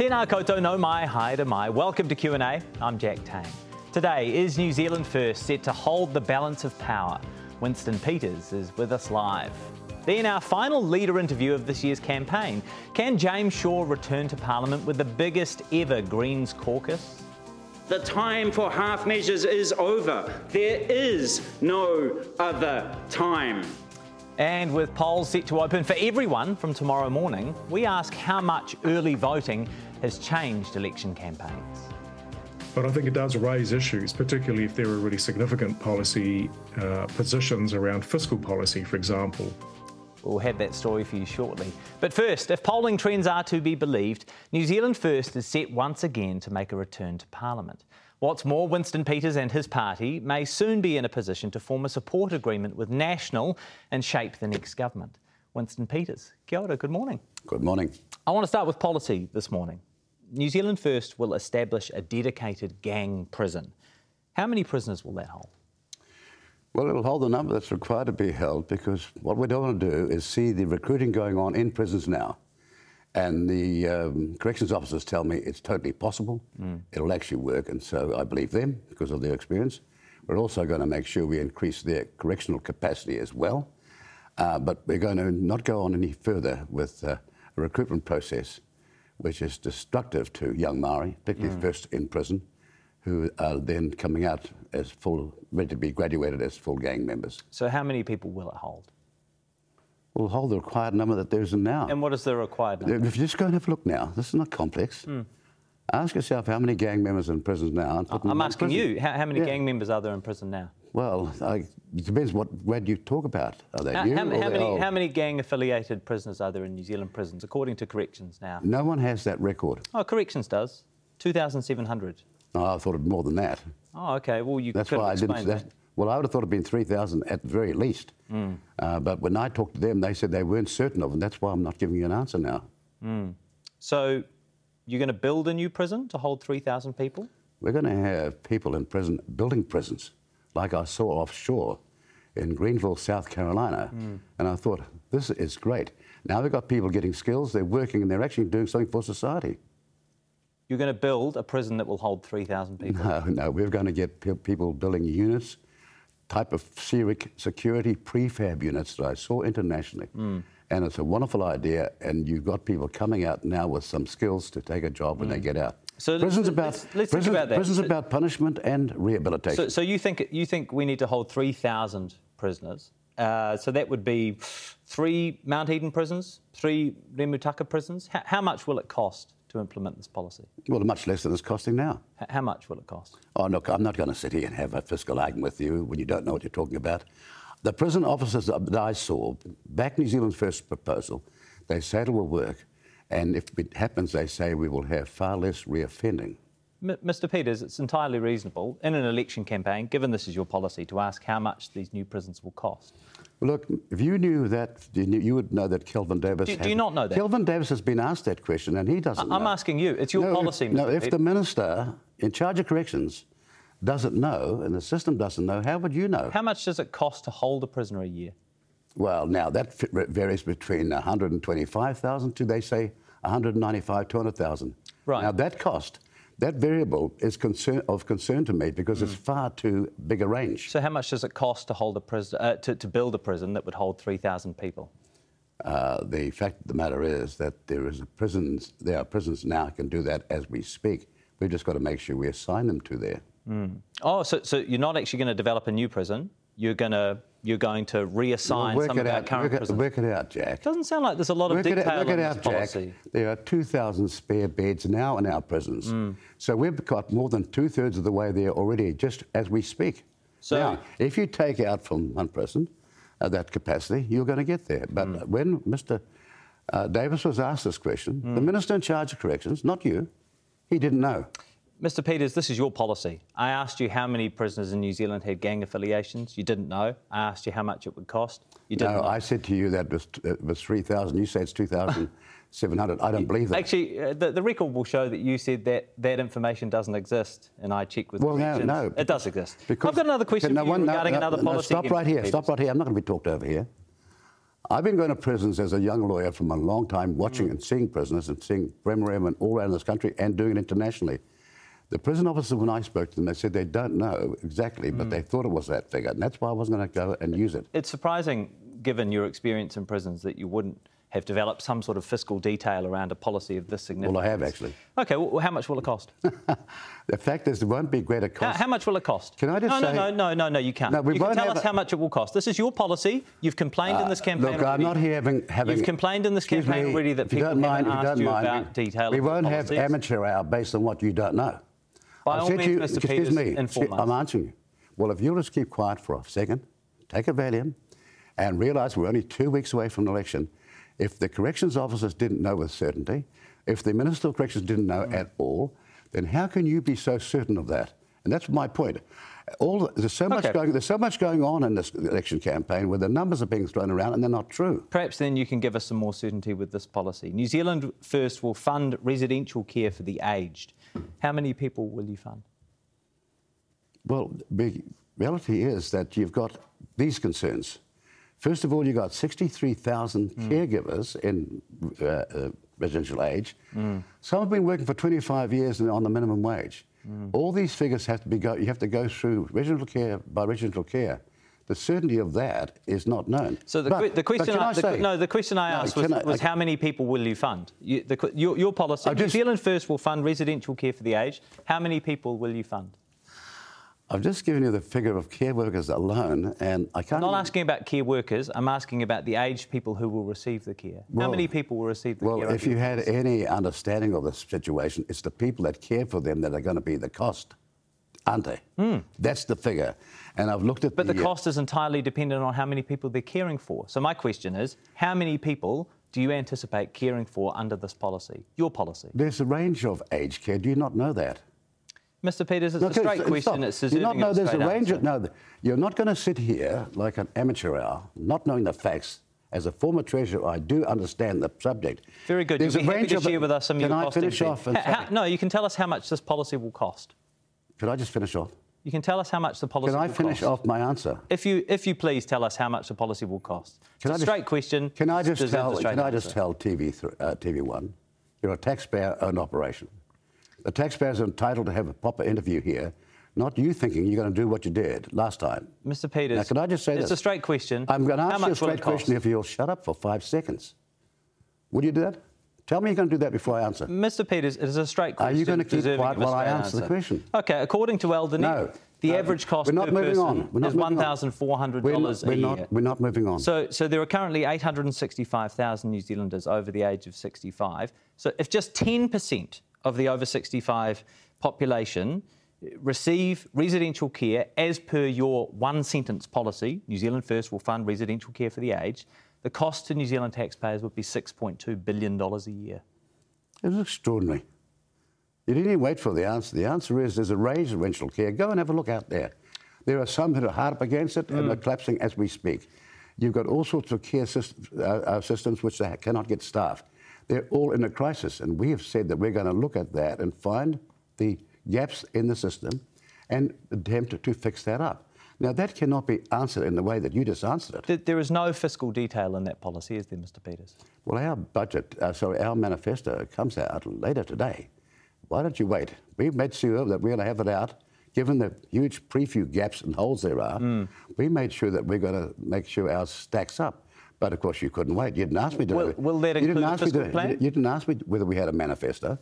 Tēnā koutou no mai, haere mai. Welcome to Q&A. I'm Jack Tame. Today, is New Zealand First set to hold the balance of power? Winston Peters is with us live. Then our final leader interview of this year's campaign. Can James Shaw return to Parliament with the biggest ever Greens caucus? The time for half measures is over. There is no other time. And with polls set to open for everyone from tomorrow morning, we ask how much early voting has changed election campaigns. But I think it does raise issues, particularly if there are really significant policy uh, positions around fiscal policy, for example. We'll have that story for you shortly. But first, if polling trends are to be believed, New Zealand First is set once again to make a return to Parliament. What's more, Winston Peters and his party may soon be in a position to form a support agreement with National and shape the next government. Winston Peters, kia ora, good morning. Good morning. I want to start with policy this morning. New Zealand First will establish a dedicated gang prison. How many prisoners will that hold? Well, it'll hold the number that's required to be held because what we don't want to do is see the recruiting going on in prisons now. And the um, corrections officers tell me it's totally possible. Mm. It'll actually work, and so I believe them because of their experience. We're also going to make sure we increase their correctional capacity as well. Uh, but we're going to not go on any further with uh, a recruitment process which is destructive to young Maori, particularly mm. first in prison, who are then coming out as full, ready to be graduated as full gang members. So, how many people will it hold? will hold the required number that there is now. And what is the required number? If you just go and have a look now, this is not complex. Mm. Ask yourself how many gang members are in prison now. I'm asking you, how, how many yeah. gang members are there in prison now? Well, I, it depends what where you talk about. Are they how, new? How, how many, old? how many gang-affiliated prisoners are there in New Zealand prisons, according to Corrections now? No one has that record. Oh, Corrections does. 2,700. No, I thought it more than that. Oh, okay. Well, you That's could why I didn't. That. Well, I would have thought it'd been 3,000 at the very least. Mm. Uh, but when I talked to them, they said they weren't certain of it. And that's why I'm not giving you an answer now. Mm. So you're going to build a new prison to hold 3,000 people? We're going to have people in prison building prisons, like I saw offshore in Greenville, South Carolina. Mm. And I thought, this is great. Now we've got people getting skills, they're working, and they're actually doing something for society. You're going to build a prison that will hold 3,000 people? No, no. We're going to get people building units type of security prefab units that I saw internationally. Mm. And it's a wonderful idea, and you've got people coming out now with some skills to take a job when mm. they get out. So prison's let's, about let's, let's prison's, about that. Prison's so, about punishment and rehabilitation. So, so, you think you think we need to hold three thousand prisoners? Uh, so that would be three Mount Eden prisons, three Remutaka prisons. How, how much will it cost? to implement this policy? Well, much less than it's costing now. H- how much will it cost? Oh, look, I'm not going to sit here and have a fiscal argument with you when you don't know what you're talking about. The prison officers that I saw, back New Zealand's first proposal, they said it will work. And if it happens, they say we will have far less reoffending. M- Mr. Peters, it's entirely reasonable in an election campaign, given this is your policy, to ask how much these new prisons will cost. Look, if you knew that, you would know that Kelvin Davis. Do, do you not know that? Kelvin Davis has been asked that question, and he doesn't. Know. I'm asking you. It's your no, policy. If, no, if the minister in charge of corrections doesn't know, and the system doesn't know, how would you know? How much does it cost to hold a prisoner a year? Well, now that varies between 125,000 to they say 195, 200,000. Right. Now that cost that variable is concern, of concern to me because mm. it's far too big a range. So, how much does it cost to hold a prison, uh, to, to, build a prison that would hold 3,000 people? Uh, the fact of the matter is that there is prisons. There are prisons now can do that as we speak. We've just got to make sure we assign them to there. Mm. Oh, so, so you're not actually going to develop a new prison you're going to you're going to reassign well, some of our current work prisons. Work it out, Jack. It doesn't sound like there's a lot of work detail it, work it out, this policy. Jack. There are 2,000 spare beds now in our prisons. Mm. So we've got more than two thirds of the way there already, just as we speak. So now, if you take out from one prison uh, that capacity, you're going to get there. But mm. when Mr. Uh, Davis was asked this question, mm. the minister in charge of corrections, not you, he didn't know. Mr. Peters, this is your policy. I asked you how many prisoners in New Zealand had gang affiliations. You didn't know. I asked you how much it would cost. You didn't. No, know. I said to you that it was, it was 3,000. You said it's 2,700. I don't believe that. Actually, uh, the, the, record will show that you said that that information doesn't exist, and I checked with. Well, no, no, it does exist. Because I've got another question no, one, regarding no, another policy. Stop right here. Stop right here. I'm not going to be talked over here. I've been going to prisons as a young lawyer from a long time, watching mm. and seeing prisoners and seeing Bremerhaven all around this country and doing it internationally. The prison officers, when I spoke to them, they said they don't know exactly, but mm. they thought it was that figure. And that's why I wasn't going to go and use it. It's surprising, given your experience in prisons, that you wouldn't have developed some sort of fiscal detail around a policy of this significance. Well, I have actually. Okay, well, how much will it cost? the fact is, there won't be greater cost. How, how, much will it cost? Can I just no, say... No, no, no, no, no, you can't. No, we you won't can tell us a... how much it will cost. This is your policy. You've complained uh, in this campaign Look, already. I'm not here having... having You've complained in this campaign me, already that people haven't mind, asked you, you about we, detail We won't have amateur hour based on what you don't know. By all means, you, Mr excuse Peters, me, inform I'm answering you. Well, if you'll just keep quiet for a second, take a Valium, and realise we're only two weeks away from the election, if the corrections officers didn't know with certainty, if the Minister of Corrections didn't know mm. at all, then how can you be so certain of that? And that's my point. All, there's, so much okay. going, there's so much going on in this election campaign where the numbers are being thrown around and they're not true. Perhaps then you can give us some more certainty with this policy. New Zealand First will fund residential care for the aged. How many people will you fund? Well, the reality is that you've got these concerns. First of all, you've got 63,000 mm. caregivers in uh, uh, residential age. Mm. Some have been working for 25 years on the minimum wage. Mm. All these figures have to be go, you have to go through residential care by residential care. The certainty of that is not known. So the, but, the question, I, I the, no, the question I asked no, was, I, was I, how many people will you fund? You, the, your, your, policy, New Zealand First will fund residential care for the aged. How many people will you fund? I've just given you the figure of care workers alone, and I can't. I'm not asking about care workers. I'm asking about the aged people who will receive the care. Well, How many people will receive the well, care? Well, if you had any understanding of the situation, it's the people that care for them that are going to be the cost, aren't they? Mm. That's the figure. And I've looked at. But the, the uh, cost is entirely dependent on how many people they're caring for. So my question is, how many people do you anticipate caring for under this policy, your policy? There's a range of aged care. Do you not know that? Mr. Peters, it's no, a straight question. It's you not know there's a range. Of, no, you're not going to sit here like an amateur hour, not knowing the facts. As a former treasurer, I do understand the subject. Very good. There's You'll a range of share with us some Can of your I finish off? How, no, you can tell us how much this policy will cost. Could I just finish off? You can tell us how much the policy. Can I finish cost. off my answer? If you, if you please, tell us how much the policy will cost. Can it's I a straight question. Can I just tell? Can I just tell TV uh, TV One, you're a taxpayer-owned operation. The taxpayers are entitled to have a proper interview here, not you thinking you're going to do what you did last time. Mr. Peters, now, can I just say it's this? a straight question. I'm going to ask you a straight question if you'll shut up for five seconds. Would you do that? Tell me you're going to do that before I answer. Mr. Peters, it is a straight question. Are you going to keep quiet while I answer, answer, the question? Okay, according to Eldon, no. The average cost we're not per moving person on. We're not is $1,400 we're not, we're a not. We're not moving on. So, so there are currently 865,000 New Zealanders over the age of 65. So if just 10% of the over 65 population receive residential care as per your one sentence policy, New Zealand First will fund residential care for the aged, the cost to New Zealand taxpayers would be $6.2 billion a year. It's extraordinary. You didn't even wait for the answer. The answer is there's a range of residential care. Go and have a look out there. There are some that are hard up against it mm. and are collapsing as we speak. You've got all sorts of care systems, uh, uh, systems which they cannot get staffed. They're all in a crisis, and we have said that we're going to look at that and find the gaps in the system and attempt to fix that up. Now, that cannot be answered in the way that you just answered it. There is no fiscal detail in that policy, is there, Mr. Peters? Well, our budget, uh, sorry, our manifesto comes out later today. Why don't you wait? We've made sure that we're going to have it out. Given the huge preview gaps and holes there are, mm. we made sure that we're going to make sure ours stacks up. But of course, you couldn't wait. You didn't ask me to. Will, will that include you didn't ask me to, plan? You didn't ask me whether we had a manifesto.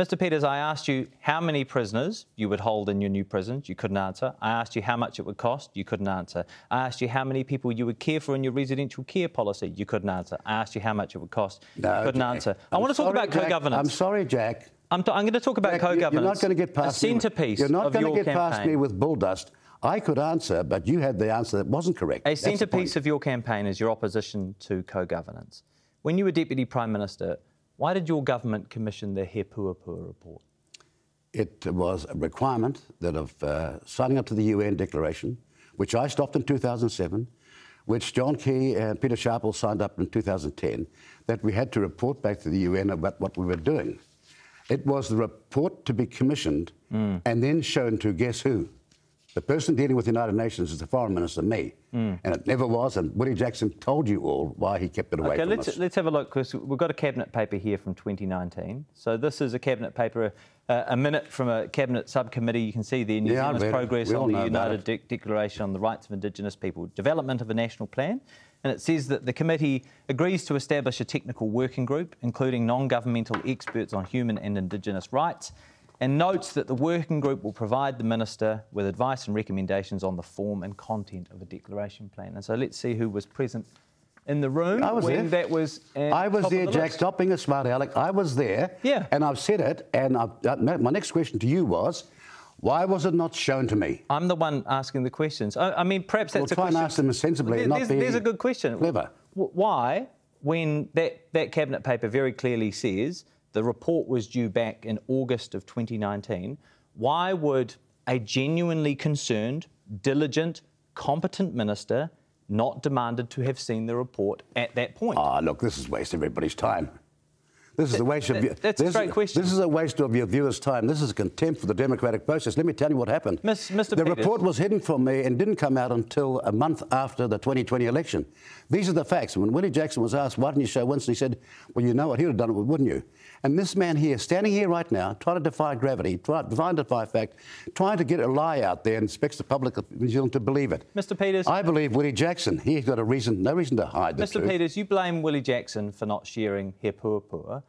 Mr. Peters, I asked you how many prisoners you would hold in your new prisons. You couldn't answer. I asked you how much it would cost. You couldn't answer. I asked you how many people you would care for in your residential care policy. You couldn't answer. I asked you how much it would cost. No, you couldn't Jack, answer. I'm I want to talk about Jack, co-governance. I'm sorry, Jack. I'm, t- I'm going to talk about Jack, co-governance. You're not going to get past a centerpiece. Me. You're not going to get campaign. past me with bull dust. I could answer, but you had the answer that wasn't correct. A centrepiece of your campaign is your opposition to co-governance. When you were Deputy Prime Minister, why did your government commission the He Puapua report? It was a requirement that of uh, signing up to the UN Declaration, which I stopped in 2007, which John Key and Peter Sharples signed up in 2010, that we had to report back to the UN about what we were doing. It was the report to be commissioned mm. and then shown to guess who? The person dealing with the United Nations is the foreign minister, me, mm. and it never was. And Willie Jackson told you all why he kept it away okay, from let's, us. let's have a look because we've got a cabinet paper here from 2019. So this is a cabinet paper, uh, a minute from a cabinet subcommittee. You can see there New yeah, Zealand's progress on the United De- Declaration on the Rights of Indigenous People, development of a national plan. And it says that the committee agrees to establish a technical working group, including non governmental experts on human and Indigenous rights and notes that the working group will provide the Minister with advice and recommendations on the form and content of a declaration plan. And so let's see who was present in the room I was when there. that was. I was there, the Jack. List. Stop being a smart aleck. I was there. Yeah. And I've said it. And I've, uh, my next question to you was, why was it not shown to me? I'm the one asking the questions. I, I mean, perhaps that's well, a try question. and ask them sensibly. Well, there's, there's a good question. Clever. Why, when that, that cabinet paper very clearly says the report was due back in August of 2019. Why would a genuinely concerned, diligent, competent minister not demanded to have seen the report at that point? Ah, oh, look, this is wasting everybody's time. This is a waste of that, that's this, a great question. This is a waste of your viewers' time. This is a contempt for the democratic process. Let me tell you what happened. Miss, Mr. The Peters. report was hidden from me and didn't come out until a month after the 2020 election. These are the facts. When Willie Jackson was asked, "Why didn't you show Winston?" he said, "Well, you know what? He'd have done it, wouldn't you?" And this man here, standing here right now, trying to defy gravity, trying to defy fact, trying to get a lie out there and expects the public of New Zealand to believe it. Mr. Peters, I believe Willie Jackson. He's got a reason, no reason to hide the Mr. truth. Peters, you blame Willie Jackson for not sharing He But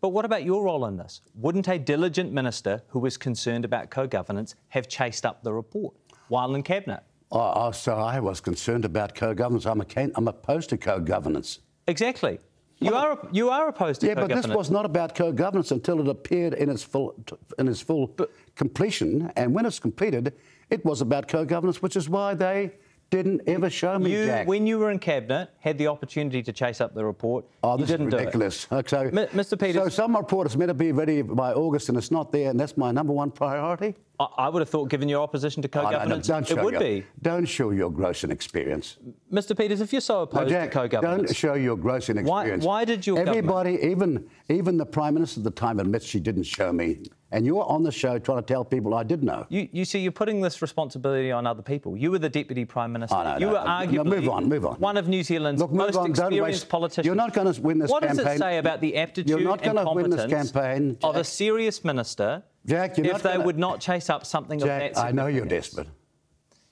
what about your role in this? Wouldn't a diligent minister who was concerned about co governance have chased up the report while in Cabinet? Oh, oh so I was concerned about co governance. I'm, I'm opposed to co governance. Exactly. You are you are opposed to yeah, but this was not about co-governance until it appeared in its full in its full but, completion, and when it's completed, it was about co-governance, which is why they didn't ever show me, you, Jack. When you were in cabinet, had the opportunity to chase up the report. Oh, this is didn't ridiculous. Do it. So, M- Mr. Peters. So some report is meant to be ready by August, and it's not there, and that's my number one priority. I, would have thought, given your opposition to co-governance, oh, no, no, it would your, be. Don't show your gross inexperience. Mr. Peters, if you're so opposed no, Jack, to co-governance, don't show your gross inexperience. Why, why did your everybody, government... even even the prime minister at the time, admits she didn't show me and you're on the show trying to tell people I did know. You, you see, you're putting this responsibility on other people. You were the Deputy Prime Minister. Oh, no, you were arguably move on, move on. one of New Zealand's Look, most on, experienced politicians. You're not going to win this what campaign. What does it say about the aptitude you're not and win this competence campaign, of a serious minister Jack, you're if they gonna, would not chase up something Jack, of that I know you're desperate,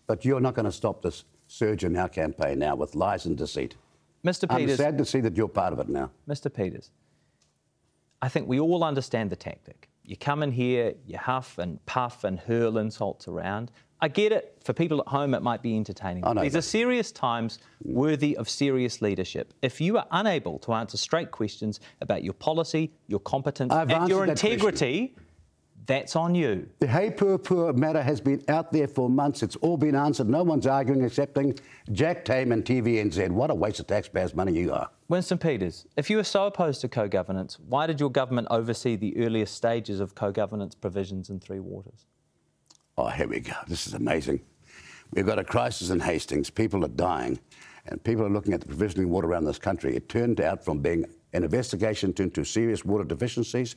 but you're not going to stop this surge in our campaign now with lies and deceit. Mr. Peters, I'm sad to see that you're part of it now. Mr. Peters, I think we all understand the tactic. You come in here, you huff and puff and hurl insults around. I get it. For people at home, it might be entertaining. These are serious times worthy of serious leadership. If you are unable to answer straight questions about your policy, your competence, I've and your integrity, that's on you. The He Puapua matter has been out there for months. It's all been answered. No one's arguing excepting Jack Tame and TVNZ. What a waste of taxpayers' money you are. Winston Peters, if you were so opposed to co governance, why did your government oversee the earliest stages of co governance provisions in Three Waters? Oh, here we go. This is amazing. We've got a crisis in Hastings. People are dying, and people are looking at the provisioning water around this country. It turned out from being an investigation into serious water deficiencies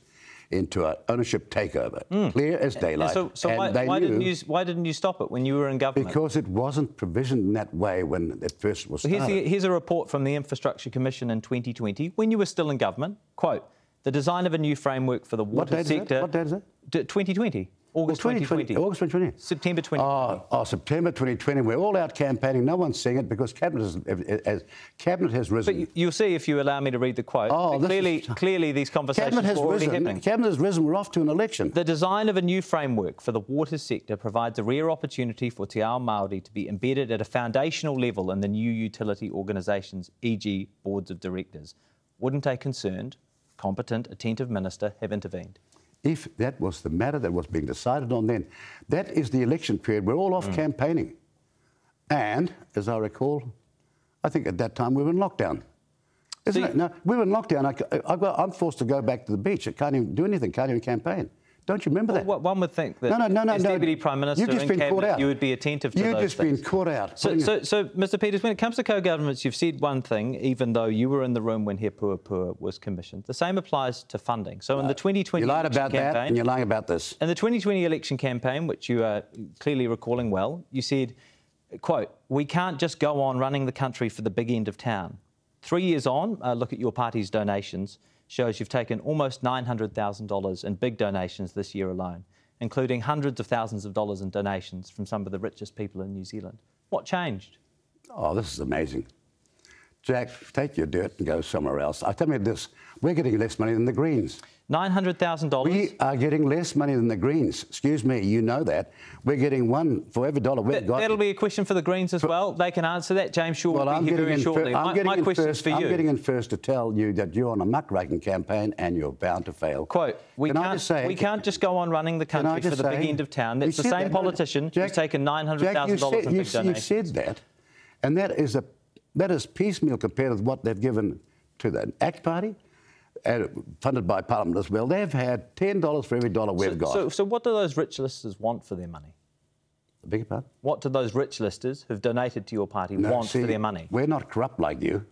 into an ownership takeover, mm. clear as daylight. So, so why, why didn't you, why didn't you stop it when you were in government? Because it wasn't provisioned in that way when it first was started. Here's, the, here's a report from the Infrastructure Commission in 2020, when you were still in government. Quote, the design of a new framework for the water what sector. What date is it? 2020. August well, 2020. August 2020. September 2020. Oh, ah, oh, ah, September 2020. We're all out campaigning. No one's seeing it because cabinet has, has cabinet has risen. But you'll see if you allow me to read the quote. Oh, clearly, is, clearly these conversations cabinet has were already risen. happening. Cabinet has risen. We're off to an election. The design of a new framework for the water sector provides a rare opportunity for Te Ao Māori to be embedded at a foundational level in the new utility organisations, e.g., boards of directors. Wouldn't a concerned, competent, attentive minister have intervened? If that was the matter that was being decided on then. That is the election period. We're all off mm. campaigning. And, as I recall, I think at that time we were in lockdown. Isn't it? No, we were in lockdown. I, am forced to go back to the beach. I can't even do anything, can't even campaign. Don't you remember that? One would think that no, no, no, no, as no. Deputy Prime Minister You've just in been caught Cabinet, out. you would be attentive to You've those just things. been caught out. So, so, so, Mr. Peters, when it comes to co-governments, you've said one thing, even though you were in the room when He Puapua was commissioned. The same applies to funding. So, in the 2020 you lied about campaign, that and you're lying about this. in the 2020 election campaign, which you are clearly recalling well, you said, quote, we can't just go on running the country for the big end of town. Three years on, uh, look at your party's donations, shows you've taken almost $900,000 in big donations this year alone, including hundreds of thousands of dollars in donations from some of the richest people in New Zealand. What changed? Oh, this is amazing. Jack, take your dirt and go somewhere else. I tell you this, we're getting less money than the Greens. $900,000? We are getting less money than the Greens. Excuse me, you know that. We're getting one for every dollar we've That, got. that'll be a question for the Greens as well. They can answer that. James Shaw well, will I'm be here getting, very in, shortly. fir- I'm my getting my in question's first. for you. I'm getting in first to tell you that you're on a muckraking campaign and you're bound to fail. Quote, we, can can't, just say- we can't just go on running the country for the big end of town. You It's the same that, politician Jack- who's taken $900,000 said- in you, big you donations. said that, and that is a that is piecemeal compared with what they've given to the ACT Party, funded by Parliament as well. They've had ten dollars for every dollar we've so, got. so, so what do those rich listers want for their money? Beg your pardon? What do those rich listers who've donated to your party No, want see, for their money? We're not corrupt like you.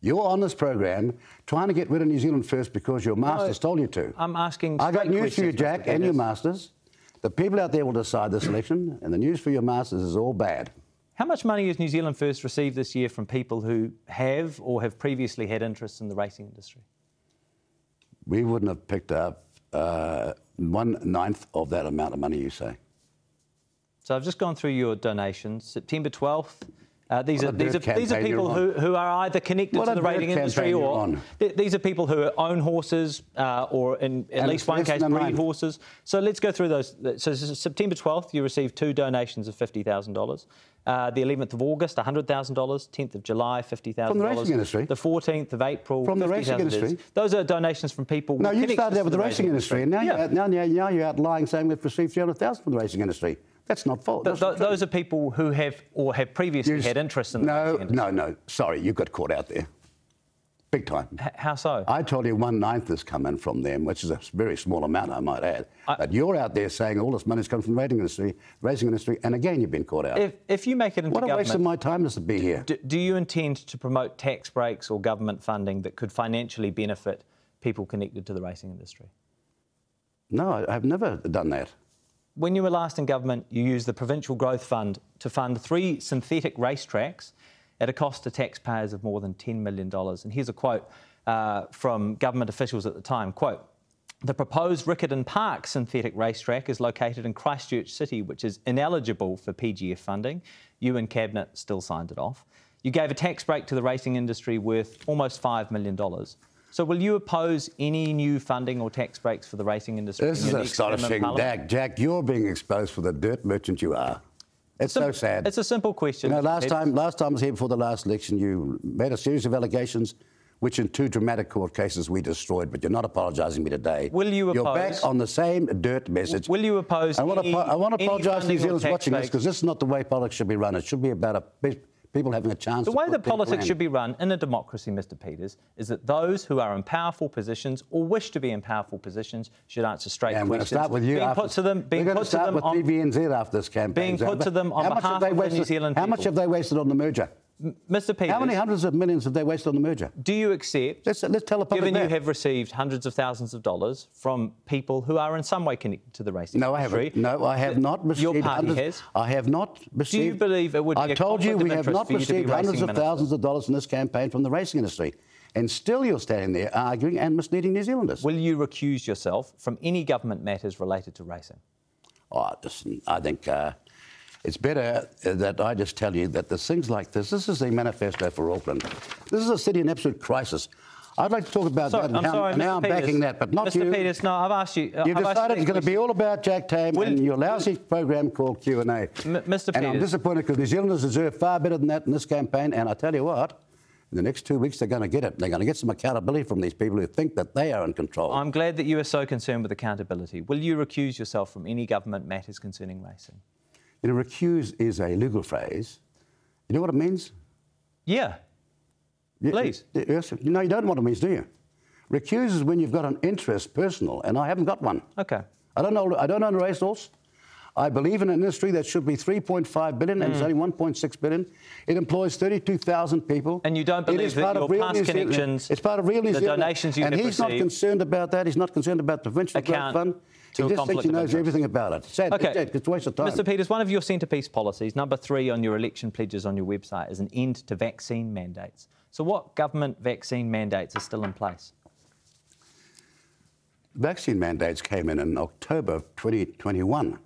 You're on this program trying to get rid of New Zealand first because your masters told you to. I'm asking I got news for you. Jack, and your masters. The people out there will decide this election, and the news for your masters is all bad. How much money has New Zealand First received this year from people who have or have previously had interests in the racing industry? We wouldn't have picked up uh, one ninth of that amount of money you say. So I've just gone through your donations. September 12th. Uh, these, What are, these, are, these are people who, who are either connected What to the dirt racing industry or th- these are people who own horses uh, or in at And least one case breed horses. So let's go through those. So September 12th, you received two donations of $50,000. Uh, the 11th of August, $100,000. 10th of July, $50,000. From the racing industry. The 14th of April, From the racing $50,000. industry. Those are donations from people. No, you started out with the racing industry, and now, Yeah. you're, out, now, now, now you're out lying saying we've received 300,000 from the racing industry. That's not false. Th- th- those are people who have or have previously had interest in the no, racing industry. no, no. Sorry, you got caught out there. Big time. H- how so? I told you one ninth has come in from them, which is a very small amount, I might add. I- but you're out there saying all this money's come from the racing industry, racing industry, and again you've been caught out. if, if you make it into what a waste of my time this to be here. do, do you intend to promote tax breaks or government funding that could financially benefit people connected to the racing industry? No, I- I've never done that. When you were last in government, you used the Provincial Growth Fund to fund three synthetic racetracks at a cost to taxpayers of more than $10 million. And here's a quote uh, from government officials at the time, quote, the proposed Riccarton Park synthetic racetrack is located in Christchurch City, which is ineligible for PGF funding. You and Cabinet still signed it off. You gave a tax break to the racing industry worth almost $5 million. So, will you oppose any new funding or tax breaks for the racing industry? This in is your next term in astonishing. Jack, Jack, you're being exposed for the dirt merchant you are. It's so sad. It's a simple question. You know, last time, last time I was here before the last election, you made a series of allegations, which in two dramatic court cases we destroyed. But you're not apologising me today. Will you You're oppose- back on the same dirt message. Will you oppose I want any- to, I want to apologise to New Zealanders watching this because this is not the way politics should be run. It should be about a, people having a chance. The way that politics should be run in a democracy, Mr. Peters, is that those who are in powerful positions or wish to be in powerful positions should answer straight And I'm going to questions. start with you. Being after, put to them, being going put to start them with on, TVNZ after this campaign. being put to them on how behalf of New Zealand How much have they wasted on the merger? Mr. Peters. How many hundreds of millions have they wasted on the merger? Do you accept, Let's, let's tell the public given you have received hundreds of thousands of dollars from people who are in some way connected to the racing No, I industry? haven't. No, I have not received Your party has. I have not received. Do you believe it would be I've a told you we have not for you to be received hundreds of thousands of dollars in this campaign from the racing industry, and still you're standing there arguing and misleading New Zealanders. Will you recuse yourself from any government matters related to racing? Oh, listen, I think uh, it's better uh, that I just tell you that there's things like this. This is a manifesto for Auckland. This is a city in absolute crisis. I'd like to talk about Sorry, that and I'm how, sorry, and Mr. how I'm backing that, but not Mr. you. Mr. Peters, no, I've asked you. You've I've decided it's going to be all about Jack Tame Will- and your lousy program called Q&A. Mr. Peters and I'm disappointed because New Zealanders deserve far better than that in this campaign. And I tell you what, in the next two weeks they're going to get it. They're going to get some accountability from these people who think that they are in control. I'm glad that you are so concerned with accountability. Will you recuse yourself from any government matters concerning racing? You know, recuse is a legal phrase. You know what it means? Yeah. You- Please. Yes. You know, you don't know what it means, do you? Recuse is when you've got an interest personal, and I haven't got one. Okay. I don't know. I don't own a racehorse. I believe in an industry that should be 3.5 billion and it's hmm. only 1.6 billion. It employs 32,000 people. And you don't believe that part your past connections, It's part of Real the donations you and he's not concerned about that. He's not concerned about the provincial growth fund. To He a just thinks conflict he knows everything about it. Sad. Okay. It's, it's a waste of time. Mr. Peters, one of your centrepiece policies, number three on your election pledges on your website, is an end to vaccine mandates. So, what government vaccine mandates are still in place? vaccine mandates came in in October of 2021,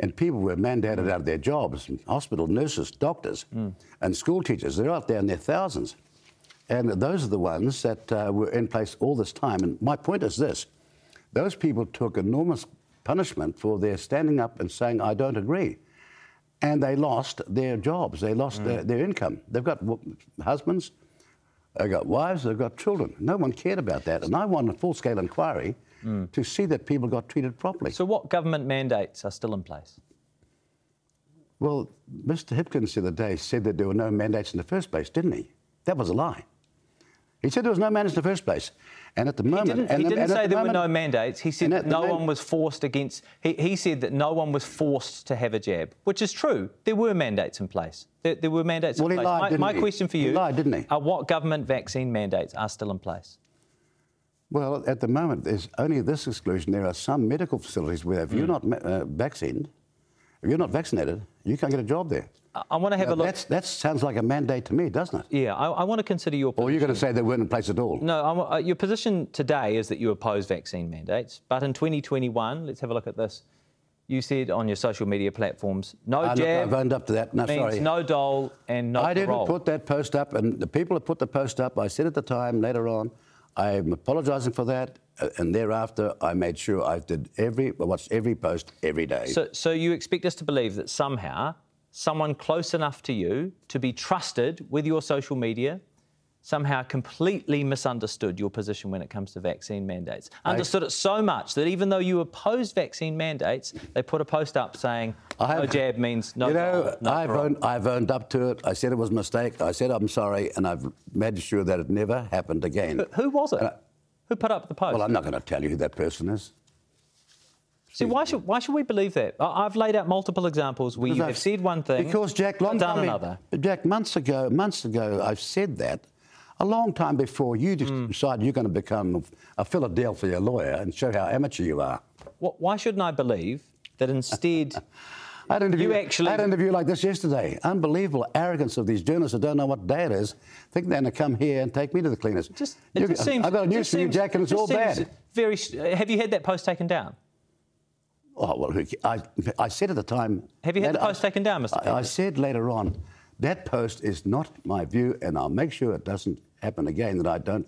and people were mandated out of their jobs. Hospital nurses, doctors, and school teachers, they're out there in their thousands. And those are the ones that uh, were in place all this time. And my point is this those people took enormous punishment for their standing up and saying, I don't agree. And they lost their jobs, they lost mm. their, their income. They've got husbands, they've got wives, they've got children. No one cared about that. And I want a full scale inquiry mm. to see that people got treated properly. So, what government mandates are still in place? Well, Mr. Hipkins the other day said that there were no mandates in the first place, didn't he? That was a lie. He said there was no mandates in the first place. And at the He moment. didn't, and he didn't and at say the there moment- were no mandates. He said and that at the no moment- one was forced against. He, he said that no one was forced to have a jab, which is true. There were mandates in place. There, there were mandates Well, in he place. lied, my didn't my he? question for He you lied, didn't he? are what government vaccine mandates are still in place? Well, at the moment, there's only this exclusion. There are some medical facilities where if you're Hmm. not uh, vaccinated, if you're not vaccinated, you can't get a job there. I, want to have Now, a look. that sounds like a mandate to me, doesn't it? Yeah, I, I want to consider your. Or you're going to say they weren't in place at all? No, uh, your position today is that you oppose vaccine mandates, but in 2021, let's have a look at this. You said on your social media platforms, no look, jab I've owned up to that. No, means sorry. no dole and no I didn't parole. put that post up, and the people that put the post up, I said at the time, later on, I'm apologising for that, uh, and thereafter I made sure I did every, I watched every post every day. So, so you expect us to believe that somehow someone close enough to you to be trusted with your social media somehow completely misunderstood your position when it comes to vaccine mandates. Understood it so much that even though you opposed vaccine mandates, they put a post up saying I no jab means no. you know, no I've, owned, I've owned up to it. I said it was a mistake. I said I'm sorry, and I've made sure that it never happened again. Who was it? I- Who put up the post? Well, I'm not going to tell you who that person is. See, why should why should we believe that? I've laid out multiple examples where you Because have I've- said one thing, Because Jack, long done time another. Jack, months ago, months ago, I've said that. A long time before you just Hmm. decided you're going to become a Philadelphia lawyer and show how amateur you are. Wh- Why shouldn't I believe that instead I had, an interview, You actually- I had an interview like this yesterday. Unbelievable arrogance of these journalists who don't know what day it is, think they're going to come here and take me to the cleaners. just it You- just seems I've got a news for you, Jack, and it's just all bad. Very. Have you had that post taken down? Well, I, I said at the time. Have you had the that I- post taken down, Mr. I, I said later on, that post is not my view, and I'll make sure it doesn't happen again, that I don't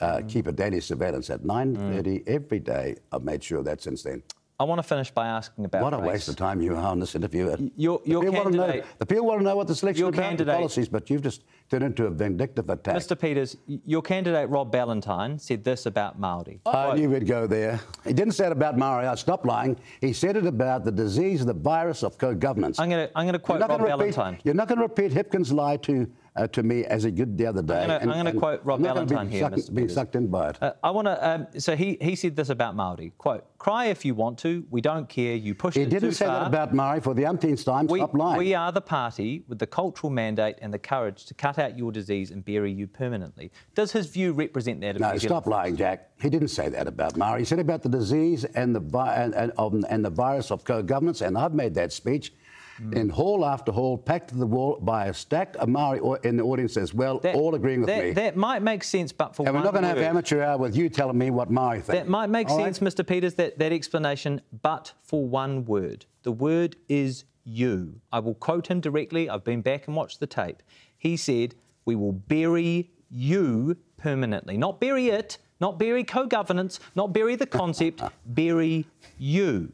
uh, Mm. keep a daily surveillance at 9.30 every day. I've made sure of that since then. I want to finish by asking about What a race. waste of time you are on this interview. Your- The your people want to know- candidate- the people want to know what the selection your about, candidate- policies, but you've just turned into a vindictive attack. Mr. Peters, your candidate Rob Ballantyne said this about Maori. I knew we'd go there. He didn't say it about Maori. Stop lying. He said it about the disease, the virus of co-governance. I'm going to I'm going to quote Rob repeat- Ballantyne. You're not going to repeat Hipkins' lie to uh, to me as he did the other day. I'm gonna- and- I'm gonna and quote Rob I'm not gonna Ballantyne be here, sucked, Mr. being sucked in by it. Uh, I want to. Um, so he, he said this about Maori. Quote: "Cry if you want to. We don't care. You pushed he it didn't say far. that about Maori for the umpteenth time. we, Stop lying. we are the party with the cultural mandate and the courage to cut out your disease and bury you permanently. Does his view represent that? No, stop Zealand? lying, Jack. He didn't say that about Maori. He said about the disease and the, vi- and, and, of- and the virus of co-governance, and I've made that speech Hmm. in hall after hall, packed to the wall by a stack of Maori or- in the audience as well, That- all agreeing with that, me. That might make sense, but for one word. and we're not going to have amateur hour with you telling me what Maori think. That might make All sense, right? Mr. Peters, that, that explanation, but for one word. The word is you. I will quote him directly. I've been back and watched the tape. He said, We will bury you permanently. Not bury it, not bury co governance, not bury the concept, bury you.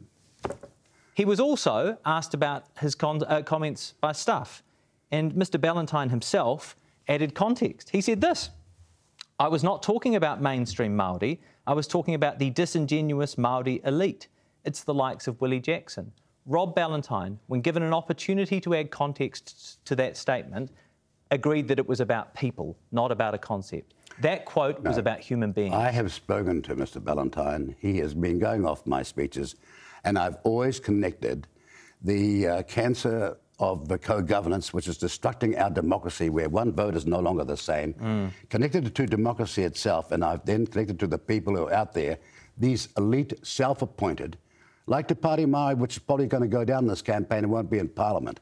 He was also asked about his con- uh, comments by staff, and Mr. Ballantyne himself added context. He said this. I was not talking about mainstream Māori. I was talking about the disingenuous Māori elite. It's the likes of Willie Jackson. Rob Ballantyne, when given an opportunity to add context to that statement, agreed that it was about people, not about a concept. That quote no. was about human beings. I have spoken to Mr. Ballantyne. He has been going off my speeches, and I've always connected the uh, cancer of the co-governance, which is destructing our democracy, where one vote is no longer the same, mm. connected to democracy itself, and I've then connected to the people who are out there, these elite, self-appointed, like the Party Maori, which is probably going to go down this campaign and won't be in Parliament.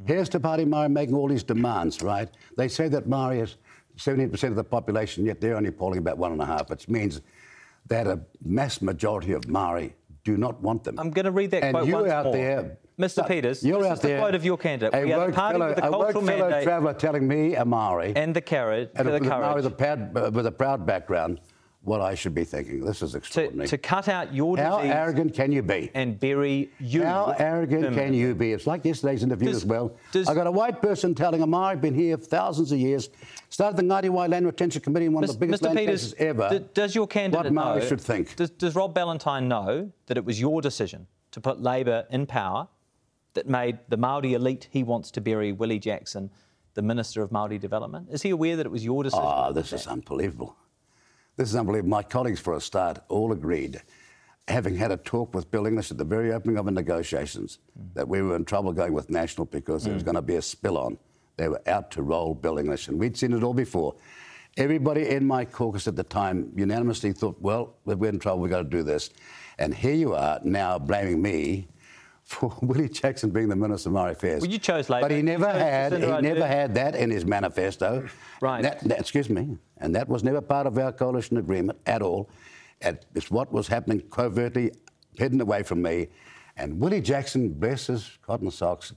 Mm. Here's the Party Maori making all these demands, right? They say that Maori is 17% of the population, yet they're only polling about one and a half, which means that a mass majority of Maori do not want them. I'm going to read that and quote you once out more. there, Mr. Peters, you're this out is there, the quote of your candidate. A we are the party fellow, with the cultural a woke fellow mandate traveller telling me, a Maori, and the carrot, and the a, courage. Maori with a, proud, uh, with a proud background, what I should be thinking. This is extraordinary. To, to cut out your How arrogant can you be? And bury you. How arrogant can you be? It's like yesterday's interview does, as well. Does, I got a white person telling him, I've been here for thousands of years, started the Ngāti Land Retention Committee in one Mr. of the biggest Mr. land Peters, cases ever. D- does your candidate what Maori know, should think? Does, does Rob Ballantyne know that it was your decision to put Labor in power that made the Maori elite he wants to bury Willie Jackson, the Minister of Maori Development? Is he aware that it was your decision? Oh, this is unbelievable. This is unbelievable. My colleagues, for a start, all agreed, having had a talk with Bill English at the very opening of the negotiations, mm. that we were in trouble going with National because mm. there was going to be a spill on. They were out to roll Bill English, and we'd seen it all before. Everybody in my caucus at the time unanimously thought, well, if we're in trouble, we've got to do this. And here you are now blaming me for Willie Jackson being the Minister of Maori Affairs. Well, you chose Labor. But he never had he never had that in his manifesto. Right. That, that, excuse me. And that was never part of our coalition agreement at all. It's what was happening covertly, hidden away from me. And Willie Jackson, bless his cotton socks,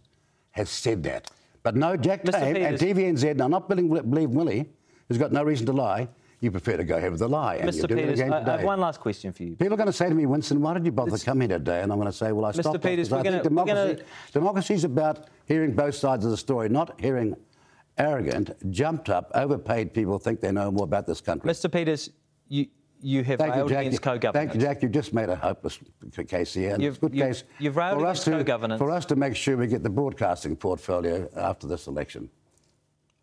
has said that. But no, Jack Tame and TVNZ, now not believe Willie, who's got no reason to lie, you prefer to go ahead with the lie. And Mr. Peters, I, I, have one last question for you. People are going to say to me, Winston, why did you bother it's... come here today? And I'm going to say, well, I stopped. Mr. Peters, I think democracy, gonna... democracy is about hearing both sides of the story, not hearing arrogant, jumped up, overpaid people think they know more about this country. Mr. Peters, you you have thank railed you, Jack, against co-governance. Thank you, Jack. You just made a hopeless case here. And you've, good you've, case you've railed for against us to, co-governance. For us to make sure we get the broadcasting portfolio after this election.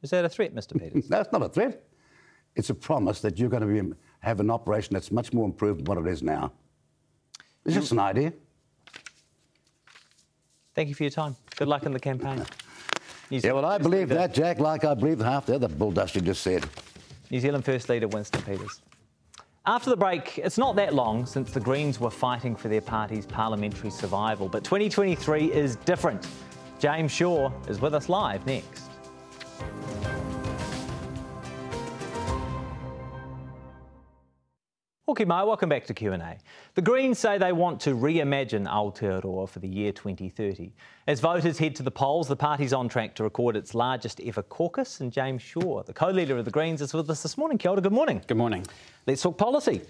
Is that a threat, Mr. Peters? That's not a threat. It's a promise that you're going to be, have an operation that's much more improved than what it is now. It's just an idea. Thank you for your time. Good luck in the campaign. New yeah, well, I believe that, Jack, like I believe half the other bulldust you just said. New Zealand First Leader Winston Peters. After the break, it's not that long since the Greens were fighting for their party's parliamentary survival, but 2023 is different. James Shaw is with us live next. Hoki mai, welcome back to Q&A. The Greens say they want to reimagine Aotearoa for the year 2030. As voters head to the polls, the party's on track to record its largest ever caucus, and James Shaw, the co-leader of the Greens, is with us this morning. Kia ora, good morning. Good morning. Let's talk policy.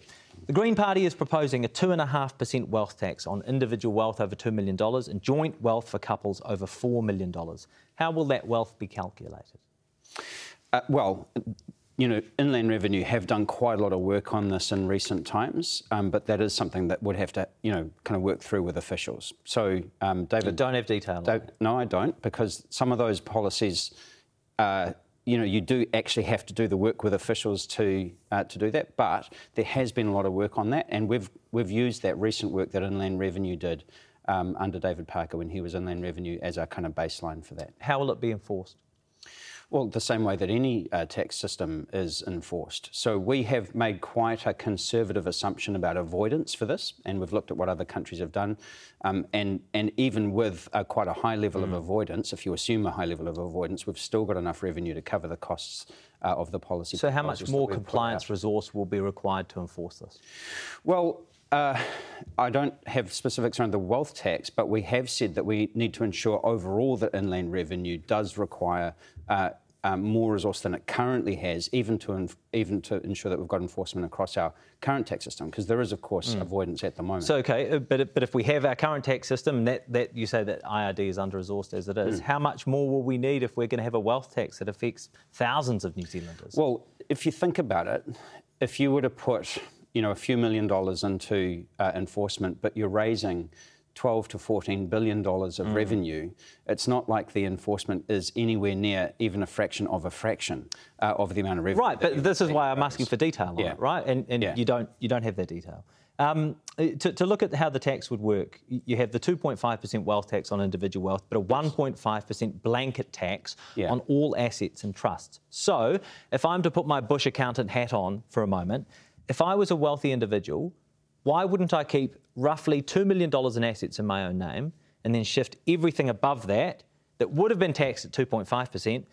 The Green Party is proposing a 2.5% wealth tax on individual wealth over $2 million and joint wealth for couples over $4 million. How will that wealth be calculated? Uh, well, you know, Inland Revenue have done quite a lot of work on this in recent times, um, but that is something that would have to, you know, kind of work through with officials. So, um, David. You don't have detail. Dave, no, I don't, because some of those policies, uh, you know, you do actually have to do the work with officials to uh, to do that. But there has been a lot of work on that, and we've we've used that recent work that Inland Revenue did um, under David Parker when he was Inland Revenue as our kind of baseline for that. How will it be enforced? Well, the same way that any uh, tax system is enforced. So we have made quite a conservative assumption about avoidance for this, and we've looked at what other countries have done. Um, and, and even with uh, quite a high level mm. of avoidance, if you assume a high level of avoidance, we've still got enough revenue to cover the costs uh, of the policy. So, how much more compliance resource will be required to enforce this? Well, uh, I don't have specifics around the wealth tax, but we have said that we need to ensure overall that inland revenue does require uh, um, more resource than it currently has, even to inf- even to ensure that we've got enforcement across our current tax system, because there is, of course, mm. avoidance at the moment. So, okay, uh, but but if we have our current tax system, that that you say that IRD is under resourced as it is, mm. how much more will we need if we're going to have a wealth tax that affects thousands of New Zealanders? Well, if you think about it, if you were to put you know a few million dollars into uh, enforcement, but you're raising 12 to 14 billion dollars of mm. revenue, it's not like the enforcement is anywhere near even a fraction of a fraction uh, of the amount of revenue. Right, but this is why I'm asking for detail yeah. It, right? And, and yeah. you don't you don't have that detail. Um, to, to, look at how the tax would work, you have the 2.5% wealth tax on individual wealth, but a 1.5% blanket tax yeah. on all assets and trusts. So, if I'm to put my Bush accountant hat on for a moment, if I was a wealthy individual, why wouldn't I keep roughly $2 million in assets in my own name and then shift everything above that that would have been taxed at 2.5%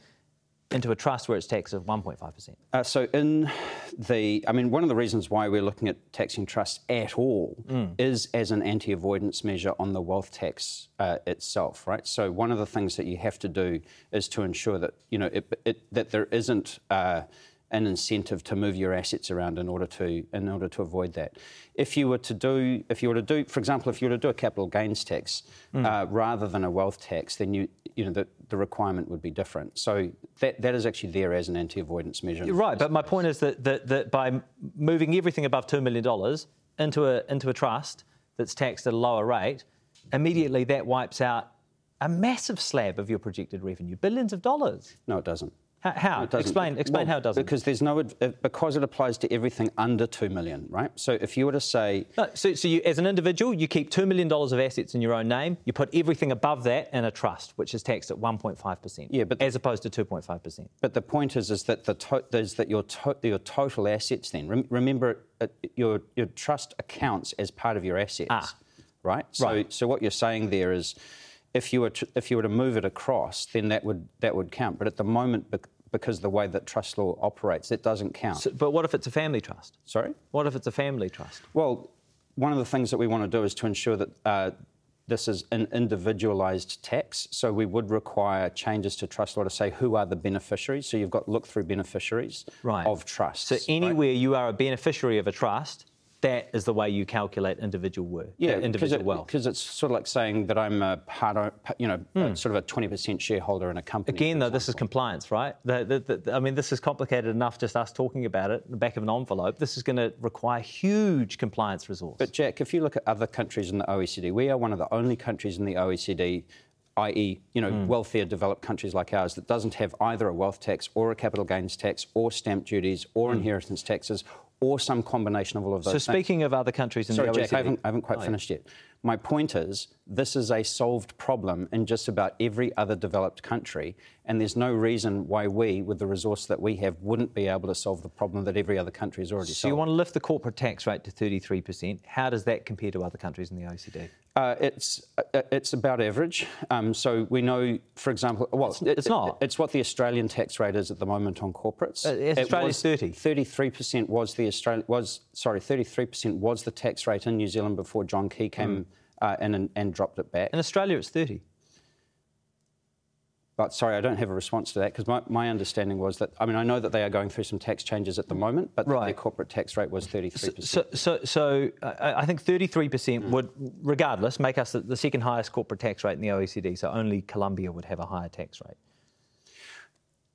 into a trust where it's taxed at 1.5%? Uh, so, in the, I mean, one of the reasons why we're looking at taxing trusts at all mm. is as an anti avoidance measure on the wealth tax uh, itself, right? So, one of the things that you have to do is to ensure that, you know, it, it, that there isn't. Uh, an incentive to move your assets around in order to in order to avoid that. If you were to do, if you were to do, for example, if you were to do a capital gains tax mm. uh, rather than a wealth tax, then you you know the, the requirement would be different. So that that is actually there as an anti-avoidance measure. You're right, but my point is that, that that by moving everything above two million dollars into a into a trust that's taxed at a lower rate, immediately that wipes out a massive slab of your projected revenue, billions of dollars. No, it doesn't. How? explain explain well, how it doesn't. Because there's no because it applies to everything under two million, right? So if you were to say, no, so, so you, as an individual, you keep two million dollars of assets in your own name. You put everything above that in a trust, which is taxed at 1.5 percent. Yeah, but as opposed to 2.5 percent. But the point is, is that the to, is that your to, your total assets. Then Rem, remember, uh, your your trust accounts as part of your assets, ah. right? So right. so what you're saying there is if you were to, if you were to move it across, then that would that would count. But at the moment, because the way that trust law operates, it doesn't count. So, but what if it's a family trust? Sorry. What if it's a family trust? Well, one of the things that we want to do is to ensure that. Uh, this is an individualised tax, so we would require changes to trust law to say who are the beneficiaries. So you've got look through beneficiaries right. of trusts. So anywhere right? you are a beneficiary of a trust, that is the way you calculate individual worth, yeah, uh, individual it, wealth. Because it's sort of like saying that I'm a part, you know, mm. sort of a 20% shareholder in a company. Again, though, this is compliance, right? The, the, the, I mean, this is complicated enough just us talking about it in the back of an envelope. This is going to require huge compliance resource. But Jack, if you look at other countries in the OECD, we are one of the only countries in the OECD i.e., you know, mm. wealthier developed countries like ours that doesn't have either a wealth tax or a capital gains tax or stamp duties or mm. inheritance taxes or some combination of all of those. So, speaking of other countries in Sorry, the OECD, Jack, I haven't, I haven't quite oh, finished yeah. yet. My point is, this is a solved problem in just about every other developed country, and there's no reason why we, with the resource that we have, wouldn't be able to solve the problem that every other country has already so solved. So you want to lift the corporate tax rate to 33%. How does that compare to other countries in the OECD? Uh, it's uh, it's about average. Um, so we know, for example, well, it's, it's not. It, it's what the Australian tax rate is at the moment on corporates. Uh, Australia's thirty. Thirty-three percent was the Australian was sorry, thirty-three percent was the tax rate in New Zealand before John Key came mm. uh, in and, and dropped it back. In Australia, it's thirty. But sorry, I don't have a response to that because my, my understanding was that, I mean, I know that they are going through some tax changes at the moment, but right. their corporate tax rate was 33%. So, so, so uh, I think 33% mm. would, regardless, make us the second highest corporate tax rate in the OECD. So only Colombia would have a higher tax rate.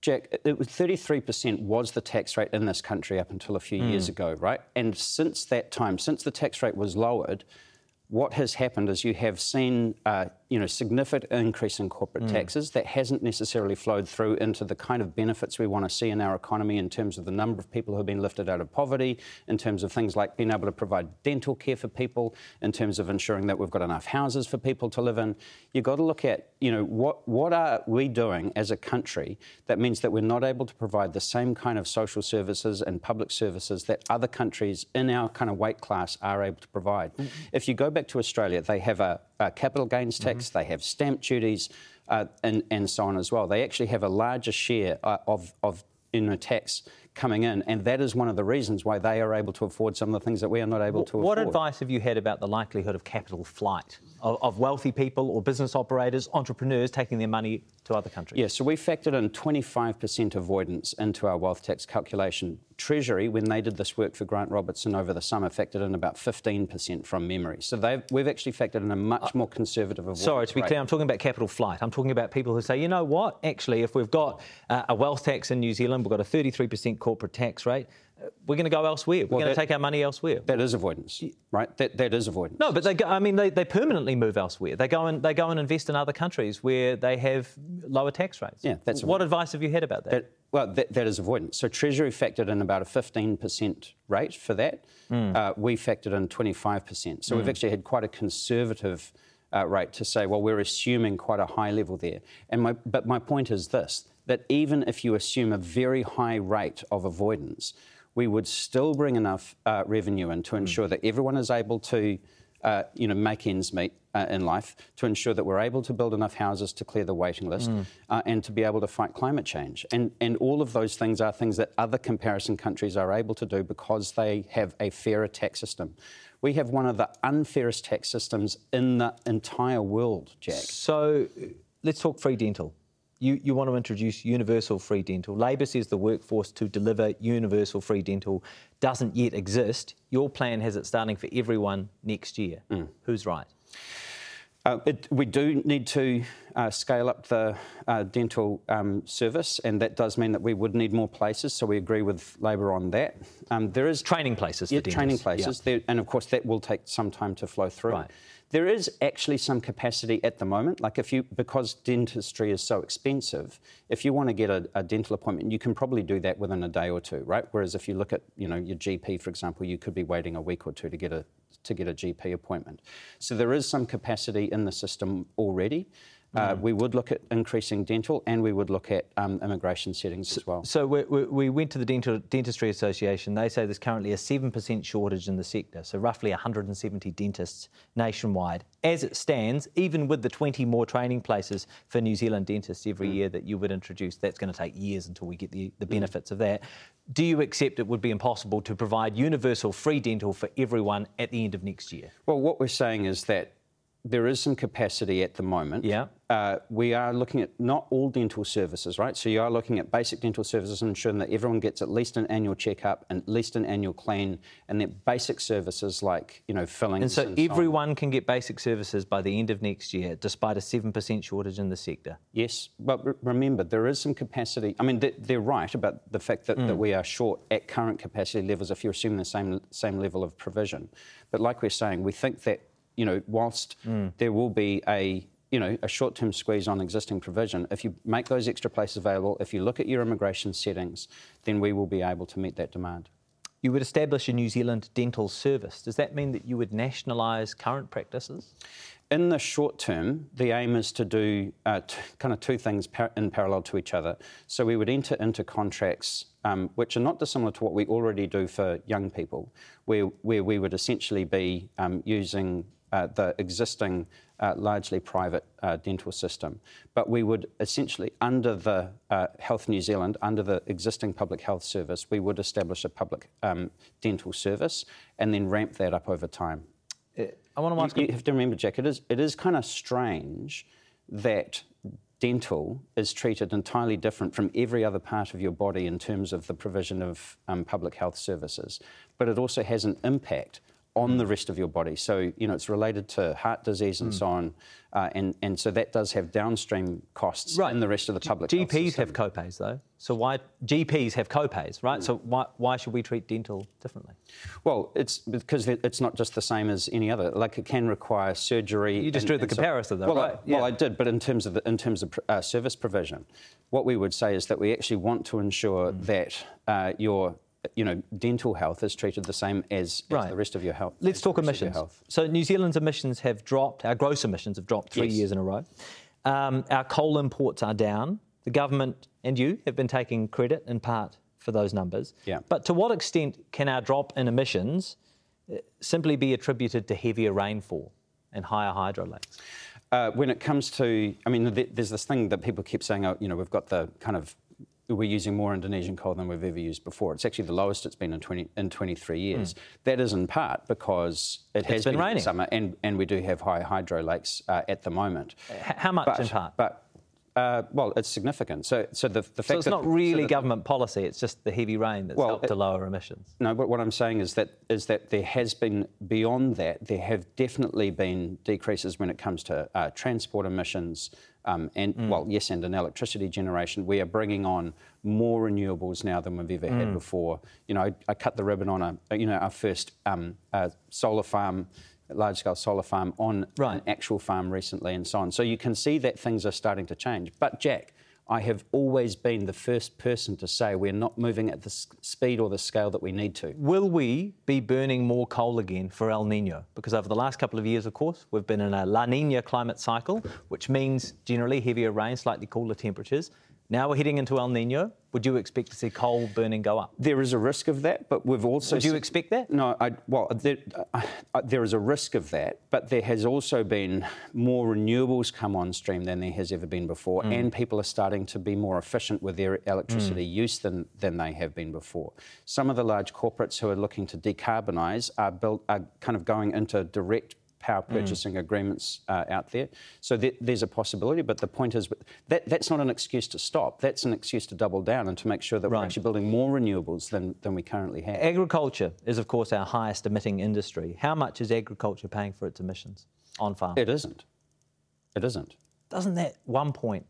Jack, it was 33% was the tax rate in this country up until a few mm. years ago, right? And since that time, since the tax rate was lowered, what has happened is you have seen uh, you know, significant increase in corporate mm. taxes that hasn't necessarily flowed through into the kind of benefits we want to see in our economy in terms of the number of people who have been lifted out of poverty, in terms of things like being able to provide dental care for people, in terms of ensuring that we've got enough houses for people to live in. You've got to look at, you know, what, what are we doing as a country that means that we're not able to provide the same kind of social services and public services that other countries in our kind of weight class are able to provide. Mm-hmm. If you go back to Australia, they have a, a capital gains tax mm-hmm. they have stamp duties, uh, and, and so on as well. They actually have a larger share uh, of, of you know, tax coming in, and that is one of the reasons why they are able to afford some of the things that we are not able what, to afford. What advice have you had about the likelihood of capital flight of, of, wealthy people or business operators, entrepreneurs taking their money to other countries? Yeah, so we factored in 25% avoidance into our wealth tax calculation. Treasury, when they did this work for Grant Robertson over the summer, factored in about 15% from memory. So we've actually factored in a much more conservative avoidance. Sorry, to be rate. clear, I'm talking about capital flight. I'm talking about people who say, you know what, actually, if we've got uh, a wealth tax in New Zealand, we've got a 33% corporate tax rate, we're going to go elsewhere. We're Well, going to take our money elsewhere. That is avoidance, right? That, that is avoidance. No, but they go, I mean, they, they permanently move elsewhere. They go and they go and invest in other countries where they have lower tax rates. Yeah, that's what avoidance. advice have you had about that? That, well, that, that is avoidance. So Treasury factored in about a 15% rate for that. Uh, we factored in 25%. So we've actually had quite a conservative uh, rate to say, well, we're assuming quite a high level there. And my, but my point is this, that even if you assume a very high rate of avoidance, we would still bring enough uh, revenue in to ensure that everyone is able to uh, you know, make ends meet uh, in life, to ensure that we're able to build enough houses to clear the waiting list, uh, and to be able to fight climate change. And, and all of those things are things that other comparison countries are able to do because they have a fairer tax system. We have one of the unfairest tax systems in the entire world, Jack. So let's talk free dental. You, you want to introduce universal free dental. Labor says the workforce to deliver universal free dental doesn't yet exist. Your plan has it starting for everyone next year. Who's right? Uh, it, we do need to uh, scale up the uh, dental um, service, and that does mean that we would need more places. So we agree with Labor on that. Um, there is Training places for yeah, training dentists, yeah. places, there, and of course that will take some time to flow through. Right. There is actually some capacity at the moment. Like if you, because dentistry is so expensive, if you want to get a, a dental appointment, you can probably do that within a day or two, right? Whereas if you look at, you know, your GP, for example, you could be waiting a week or two to get a to get a GP appointment. So there is some capacity in the system already. Uh, we would look at increasing dental, and we would look at um, immigration settings as well. So we, we, we went to the Dental, Dentistry Association. They say there's currently a 7% shortage in the sector, so roughly 170 dentists nationwide. As it stands, even with the 20 more training places for New Zealand dentists every year that you would introduce, that's going to take years until we get the, the benefits of that. Do you accept it would be impossible to provide universal free dental for everyone at the end of next year? Well, what we're saying is that there is some capacity at the moment. Yeah. Uh, we are looking at not all dental services, right? So you are looking at basic dental services and ensuring that everyone gets at least an annual checkup and at least an annual clean, and that basic services like you know fillings. And so and on. everyone can get basic services by the end of next year, despite a 7% shortage in the sector. Yes, but re- remember, there is some capacity. I mean, they- they're right about the fact that, Mm. that we are short at current capacity levels if you're assuming the same, same level of provision. But like we're saying, we think that, you know, whilst Mm. there will be a, you know, a short-term squeeze on existing provision, if you make those extra places available, if you look at your immigration settings, then we will be able to meet that demand. You would establish a New Zealand dental service. Does that mean that you would nationalise current practices? In the short term, the aim is to do uh, t- kind of two things par- in parallel to each other. So we would enter into contracts um, which are not dissimilar to what we already do for young people, where, where we would essentially be um, using the existing uh, largely private uh, dental system. But we would essentially, under the uh, Health New Zealand, under the existing public health service, we would establish a public um, dental service and then ramp that up over time. I want to ask You, you have to remember, Jack, it is, it is kind of strange that dental is treated entirely different from every other part of your body in terms of the provision of um, public health services, but it also has an impact on the rest of your body. So, you know, it's related to heart disease and so on, uh, and, and so that does have downstream costs in the rest of the public health GPs have copays though. So why GPs have copays, right? So why, why should we treat dental differently? Well, it's because it's not just the same as any other. Like it can require surgery. You just drew the so- comparison though, well, right? I, Yeah. well, I did, but in terms of the, in terms of uh, service provision, what we would say is that we actually want to ensure Mm. that uh, your you know dental health is treated the same as, as Right. the rest of your health. Let's talk rest of your emissions. So New Zealand's emissions have dropped. Our gross emissions have dropped three Yes. years in a row. Um, our coal imports are down. The government and you have been taking credit in part for those numbers. Yeah. But to what extent can our drop in emissions uh, simply be attributed to heavier rainfall and higher hydro lakes? Uh, when it comes to, I mean, there's this thing that people keep saying, oh, you know, we've got the kind of, we're using more Indonesian coal than we've ever used before. It's actually the lowest it's been in 20, in 23 years. That is in part because it has Hmm. been been, raining. summer and, and we do have high hydro lakes uh, at the moment. How much But, in part? but Uh, well, it's significant. So, so the, the fact so it's that, not really so government policy; it's just the heavy rain that's Well, helped it- to lower emissions. No, but what I'm saying is that is that there has been beyond that there have definitely been decreases when it comes to uh, transport emissions um, and well yes and in electricity generation we are bringing on more renewables now than we've ever had before. You know I, I cut the ribbon on a you know our first um, uh, solar farm. Large scale solar farm on Right. an actual farm recently, and so on. So you can see that things are starting to change. But, Jack, I have always been the first person to say we're not moving at the s- speed or the scale that we need to. Will we be burning more coal again for El Nino? Because over the last couple of years, of course, we've been in a La Nina climate cycle, which means generally heavier rain, slightly cooler temperatures. Now we're heading into El Nino. Would you expect to see coal burning go up? There is a risk of that, but we've also. Would you se- expect that? No, I, well, there, uh, uh, there is a risk of that, but there has also been more renewables come on stream than there has ever been before, Mm. and people are starting to be more efficient with their electricity use than, than they have been before. Some of the large corporates who are looking to decarbonise are, built, are kind of going into direct power Mm. purchasing agreements uh, out there. So there, there's a possibility, but the point is that that's not an excuse to stop. That's an excuse to double down and to make sure that we're actually building more renewables than, than we currently have. Agriculture is, of course, our highest emitting industry. How much is agriculture paying for its emissions on farm? It isn't. It isn't. Doesn't that one point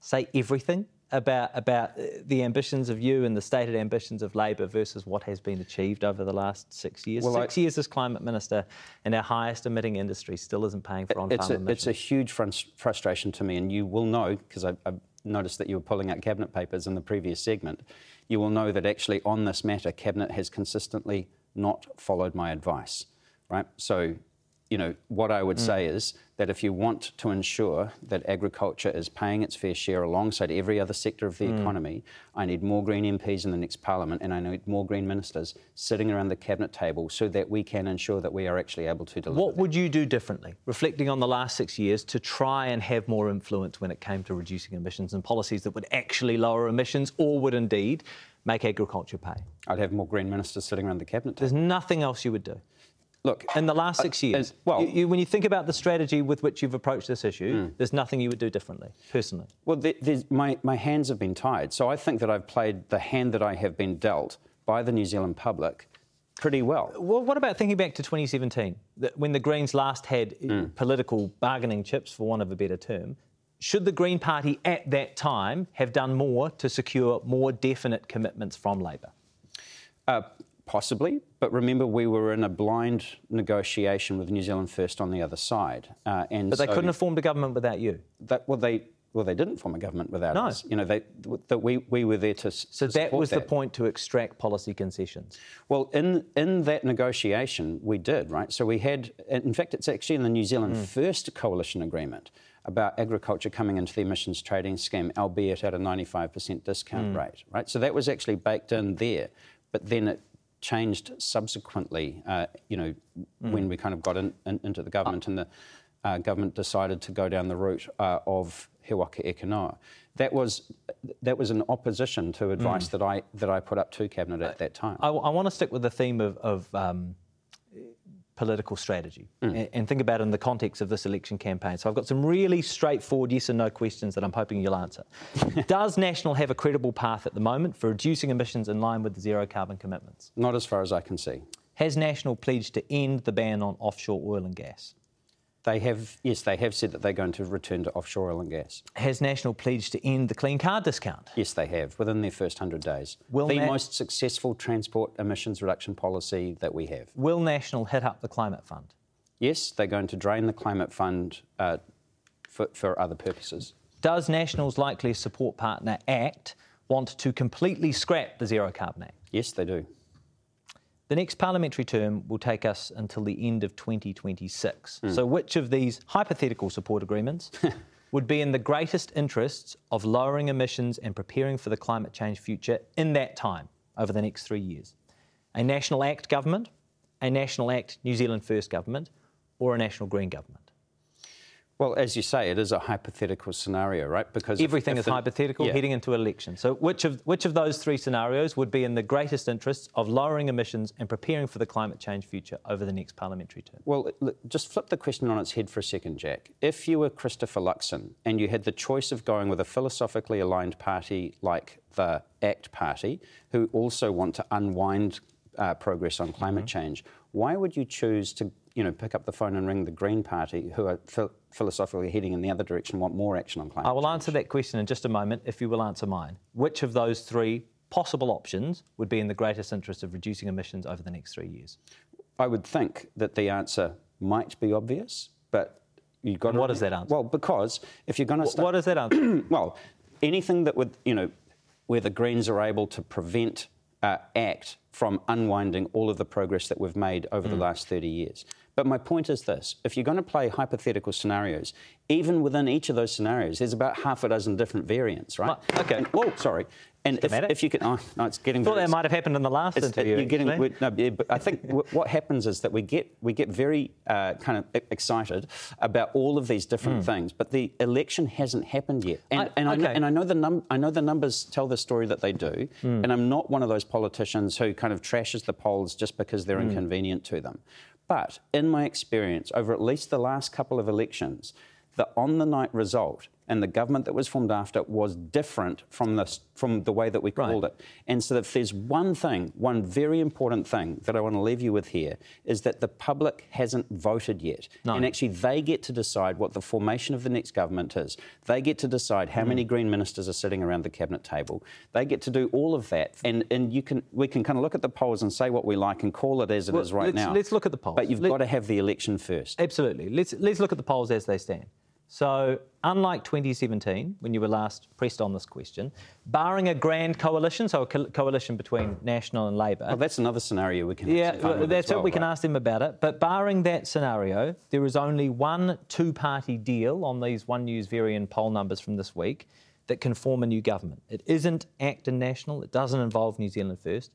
say everything about about uh, the ambitions of you and the stated ambitions of Labor versus what has been achieved over the last six years? Well, I- six years as climate minister, and our highest emitting industry still isn't paying for on-farm It's a, emissions. it's a huge frus- frustration to me, and you will know because I, I noticed that you were pulling out cabinet papers in the previous segment. You will know that actually on this matter, cabinet has consistently not followed my advice. Right. So, you know, what I would say is that if you want to ensure that agriculture is paying its fair share alongside every other sector of the hmm. economy, I need more Green MPs in the next Parliament and I need more Green ministers sitting around the cabinet table so that we can ensure that we are actually able to deliver. What would you do differently, reflecting on the last six years, to try and have more influence when it came to reducing emissions and policies that would actually lower emissions or would indeed make agriculture pay? I'd have more Green ministers sitting around the cabinet table. There's nothing else you would do. Look, In the last six Uh, years, as- well- you, you, when you think about the strategy with which you've approached this issue, Hmm. there's nothing you would do differently, personally. well, there, my, my hands have been tied. So I think that I've played the hand that I have been dealt by the New Zealand public pretty well. Well, what about thinking back to 2017, that when the Greens last had uh, Hmm. political bargaining chips, for want of a better term? Should the Green Party at that time have done more to secure more definite commitments from Labor? Uh, possibly, but remember we were in a blind negotiation with New Zealand First on the other side. Uh, and But they so couldn't have formed a government without you. That, well, they, well, they didn't form a government without No. us. You know, they, that we, we were there to So that was the point to extract policy concessions. Well, in in that negotiation, we did right. So we had, in fact, it's actually in the New Zealand First Coalition Agreement about agriculture coming into the emissions trading scheme, albeit at a 95% discount rate. Right. So that was actually baked in there, but then it changed subsequently. Uh, you know, when we kind of got in, in, into the government and the uh, government decided to go down the route uh, of He Waka Eke Noa. That was that was an opposition to advice that I that I put up to cabinet at that time. I, I want to stick with the theme of, of um, political strategy mm. and, and think about it in the context of this election campaign. So I've got some really straightforward yes and no questions that I'm hoping you'll answer. Does National have a credible path at the moment for reducing emissions in line with the zero carbon commitments? Not as far as I can see. Has National pledged to end the ban on offshore oil and gas? They have, yes, they have said that they're going to return to offshore oil and gas. Has National pledged to end the clean car discount? Yes, they have within their first 100 days. Will the Na- most successful transport emissions reduction policy that we have. Will National hit up the climate fund? Yes, they're going to drain the climate fund uh, for, for other purposes. Does National's likely support partner ACT want to completely scrap the Zero Carbon Act? Yes, they do. The next parliamentary term will take us until the end of 2026. Hmm. So, which of these hypothetical support agreements would be in the greatest interests of lowering emissions and preparing for the climate change future in that time over the next three years? A National Act government, a National Act New Zealand First government, or a National Green government? Well, as you say, it is a hypothetical scenario, right? Because everything is the, hypothetical yeah. heading into election. So, which of which of those three scenarios would be in the greatest interest of lowering emissions and preparing for the climate change future over the next parliamentary term? Well, just flip the question on its head for a second, Jack. If you were Christopher Luxon and you had the choice of going with a philosophically aligned party like the ACT Party, who also want to unwind uh, progress on climate mm-hmm. change, why would you choose to you know, pick up the phone and ring the Green Party, who are philosophically heading in the other direction, want more action on climate I will change. answer that question in just a moment, if you will answer mine. Which of those three possible options would be in the greatest interest of reducing emissions over the next three years? I would think that the answer might be obvious, but you've got. And what is that answer? Well, because if you're going to, start, what is that answer? well, anything that would, you know, where the Greens are able to prevent uh, ACT from unwinding all of the progress that we've made over mm. the last 30 years. But my point is this if you're going to play hypothetical scenarios, even within each of those scenarios, there's about half a dozen different variants, right? Okay. And, whoa, sorry. And if, if, you can, oh, no, it's getting. I thought that might have happened in the last interview. You're getting, no, but I think what happens is that we get we get very uh, kind of excited about all of these different mm. things, but the election hasn't happened yet. And, I, and, okay. I, know, and I know the num- I know the numbers tell the story that they do, mm. and I'm not one of those politicians who kind of trashes the polls just because they're mm. inconvenient to them. But in my experience, over at least the last couple of elections, the on the night result and the government that was formed after was different from the, from the way that we called right. it. And so, if there's one thing, one very important thing that I want to leave you with here, is that the public hasn't voted yet. No. And actually, they get to decide what the formation of the next government is. They get to decide how mm. many Green ministers are sitting around the cabinet table. They get to do all of that. And, and you can, we can kind of look at the polls and say what we like and call it as it well, is right let's, now. Let's look at the polls. But you've Let, got to have the election first. Absolutely. Let's, let's look at the polls as they stand. So, unlike 2017, when you were last pressed on this question, barring a grand coalition, so a co- coalition between National and Labor. Well, that's another scenario we can. Yeah, well, that's well, it. We right? can ask them about it. But barring that scenario, there is only one two-party deal on these One News Verian poll numbers from this week that can form a new government. It isn't ACT and National. It doesn't involve New Zealand First.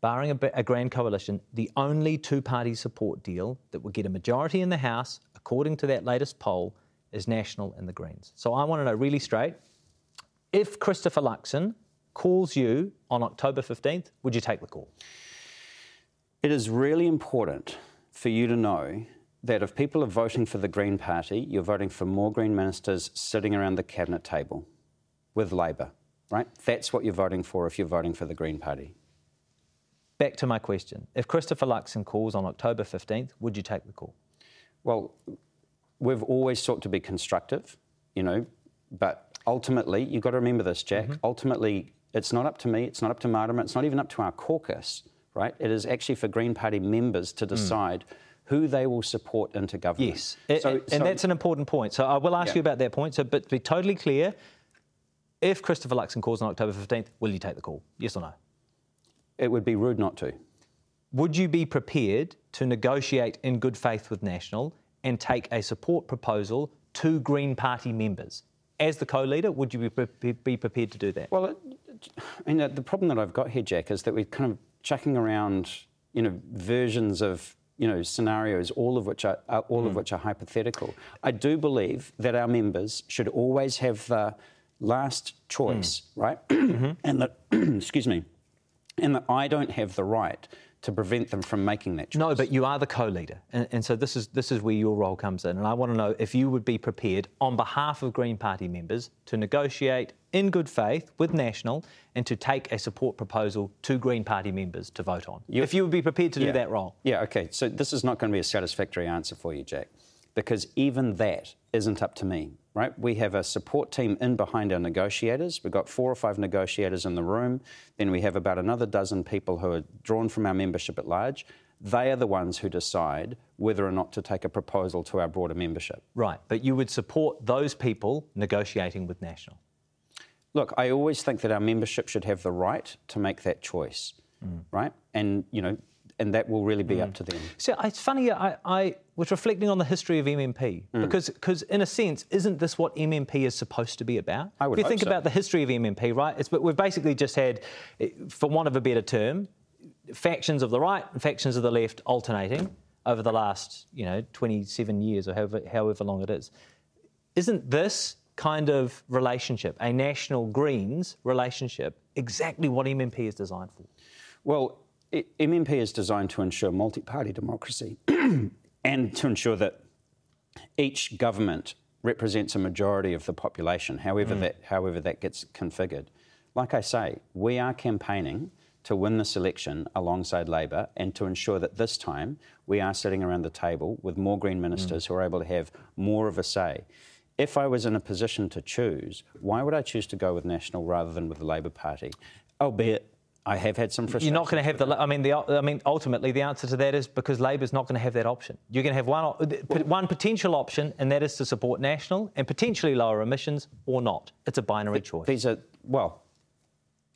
Barring a, a grand coalition, the only two-party support deal that will get a majority in the House, according to that latest poll is National and the Greens. So I want to know really straight if Christopher Luxon calls you on October 15th, would you take the call? It is really important for you to know that if people are voting for the Green Party, you're voting for more Green ministers sitting around the cabinet table with Labor, right? That's what you're voting for if you're voting for the Green Party. Back to my question. If Christopher Luxon calls on October 15th, would you take the call? Well, we've always sought to be constructive, you know, but ultimately, you've got to remember this, Jack. Mm-hmm. Ultimately, it's not up to me, it's not up to Marama, it's not even up to our caucus, right? It is actually for Green Party members to mm. decide. Mm. Who they will support into government. Yes, so, and, so, that's an important point. So I will ask yeah. you about that point. So, but to be totally clear, if Christopher Luxon calls on October 15th, will you take the call? Yes or no? It would be rude not to. Would you be prepared to negotiate in good faith with National and take a support proposal to Green Party members. As the co-leader, would you be, be prepared to do that? Well, it, I mean, the problem that I've got here, Jack, is that we're kind of chucking around, you know, versions of you know scenarios, all of which are uh, all mm. of hmm. which are hypothetical. I do believe that our members should always have the last choice, mm. right? mm-hmm. And that, excuse me, and that I don't have the right to prevent them from making that choice. No, but you are the co-leader, and, and, so this is this is where your role comes in. And I want to know if you would be prepared, on behalf of Green Party members, to negotiate in good faith with National and to take a support proposal to Green Party members to vote on. You, if you would be prepared to yeah, do that role. Yeah. Okay. So this is not going to be a satisfactory answer for you, Jack, because even that isn't up to me right? We have a support team in behind our negotiators. We've got four or five negotiators in the room. Then we have about another dozen people who are drawn from our membership at large. They are the ones who decide whether or not to take a proposal to our broader membership. Right, but you would support those people negotiating with National? Look, I always think that our membership should have the right to make that choice, mm. right? And, you know, and that will really be mm. up to them. So it's funny, I, I, was reflecting on the history of MMP mm. because, because, in a sense, isn't this what MMP is supposed to be about? I would if you think so. about the history of MMP, right? It's, we've basically just had, for want of a better term, factions of the right and factions of the left alternating over the last, you know, 27 years or however, however long it is. isn't this kind of relationship, a national Greens relationship, exactly what MMP is designed for? Well, MMP is designed to ensure multi party democracy and to ensure that each government represents a majority of the population, however, mm. that, however that gets configured. Like I say, we are campaigning to win this election alongside Labor and to ensure that this time we are sitting around the table with more Green ministers mm. who are able to have more of a say. If I was in a position to choose, why would I choose to go with National rather than with the Labor Party? Albeit I have had some frustration. You're not going to have the. I mean, the. I mean, ultimately, the answer to that is because Labor's not going to have that option. You're going to have one one potential option, and that is to support national and potentially lower emissions or not. It's a binary choice. These are well.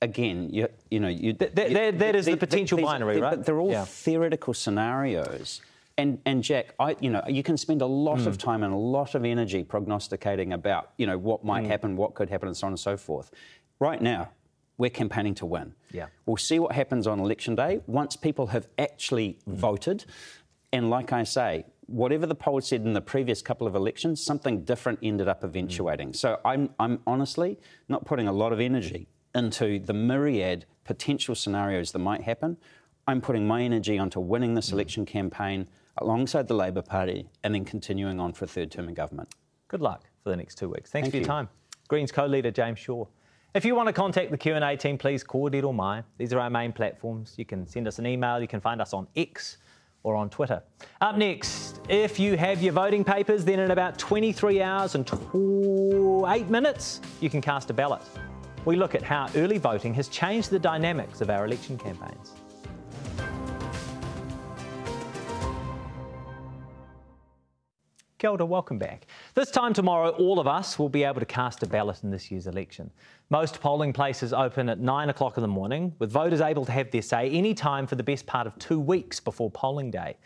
Again, you, you know, you, that, that, you, that is the potential these, binary, right? But they're all yeah. theoretical scenarios. And, and Jack, I, you know, you can spend a lot mm. of time and a lot of energy prognosticating about, you know, what might mm. happen, what could happen, and so on and so forth. Right now, we're campaigning to win. Yeah. We'll see what happens on election day once people have actually mm. voted. And like I say, whatever the poll said in the previous couple of elections, something different ended up eventuating. Mm. So I'm, I'm honestly not putting a lot of energy into the myriad potential scenarios that might happen. I'm putting my energy onto winning this mm. election campaign alongside the Labor Party and then continuing on for a third term in government. Good luck for the next two weeks. Thanks Thank for your you. time. Greens co-leader James Shaw. If you want to contact the Q&A team, please call Dead or Mine. These are our main platforms. You can send us an email. You can find us on X or on Twitter. Up next, if you have your voting papers, then in about 23 hours and 8 minutes, you can cast a ballot. We look at how early voting has changed the dynamics of our election campaigns. Kia welcome back. This time tomorrow, all of us will be able to cast a ballot in this year's election. Most polling places open at 9 o'clock in the morning, with voters able to have their say any time for the best part of two weeks before polling day.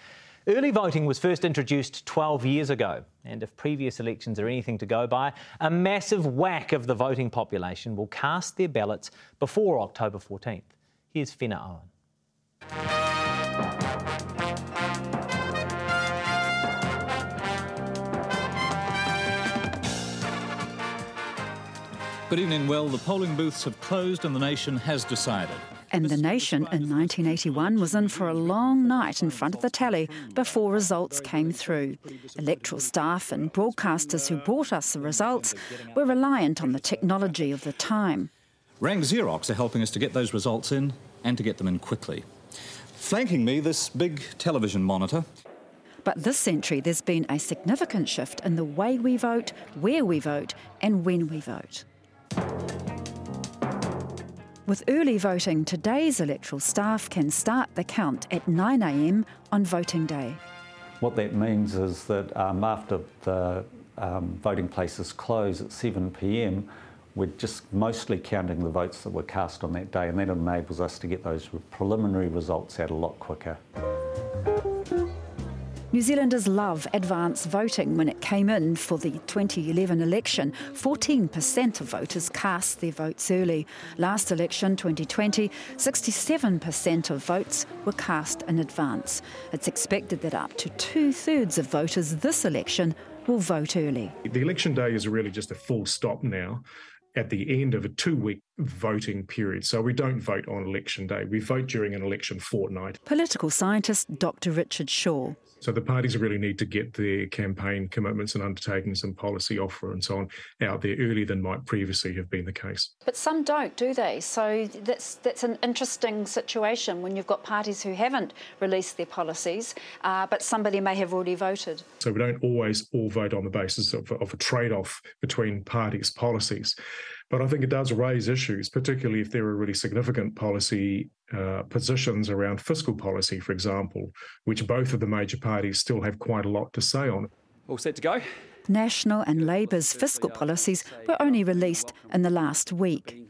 Early voting was first introduced 12 years ago, and if previous elections are anything to go by, a massive whack of the voting population will cast their ballots before October 14th. Here's Fenna Owen. Good evening. Well, the polling booths have closed and the nation has decided. And the nation in 1981 was in for a long night in front of the tally before results came through. Electoral staff and broadcasters who brought us the results were reliant on the technology of the time. Rank Xerox are helping us to get those results in and to get them in quickly. Flanking me, this big television monitor. But this century, there's been a significant shift in the way we vote, where we vote, and when we vote. With early voting, today's electoral staff can start the count at 9am on voting day. What that means is that um, after the um, voting places close at 7pm, we're just mostly counting the votes that were cast on that day, and that enables us to get those preliminary results out a lot quicker. New Zealanders love advance voting. When it came in for the 2011 election, 14% of voters cast their votes early. Last election, 2020, 67% of votes were cast in advance. It's expected that up to two thirds of voters this election will vote early. The election day is really just a full stop now at the end of a two week voting period. So we don't vote on election day, we vote during an election fortnight. Political scientist Dr. Richard Shaw. So the parties really need to get their campaign commitments and undertakings and policy offer and so on out there earlier than might previously have been the case. But some don't, do they? So that's that's an interesting situation when you've got parties who haven't released their policies, uh, but somebody may have already voted. So we don't always all vote on the basis of, of a trade-off between parties' policies. But I think it does raise issues, particularly if there are really significant policy uh, positions around fiscal policy, for example, which both of the major parties still have quite a lot to say on. All set to go? National and Labour's fiscal policies were only released in the last week.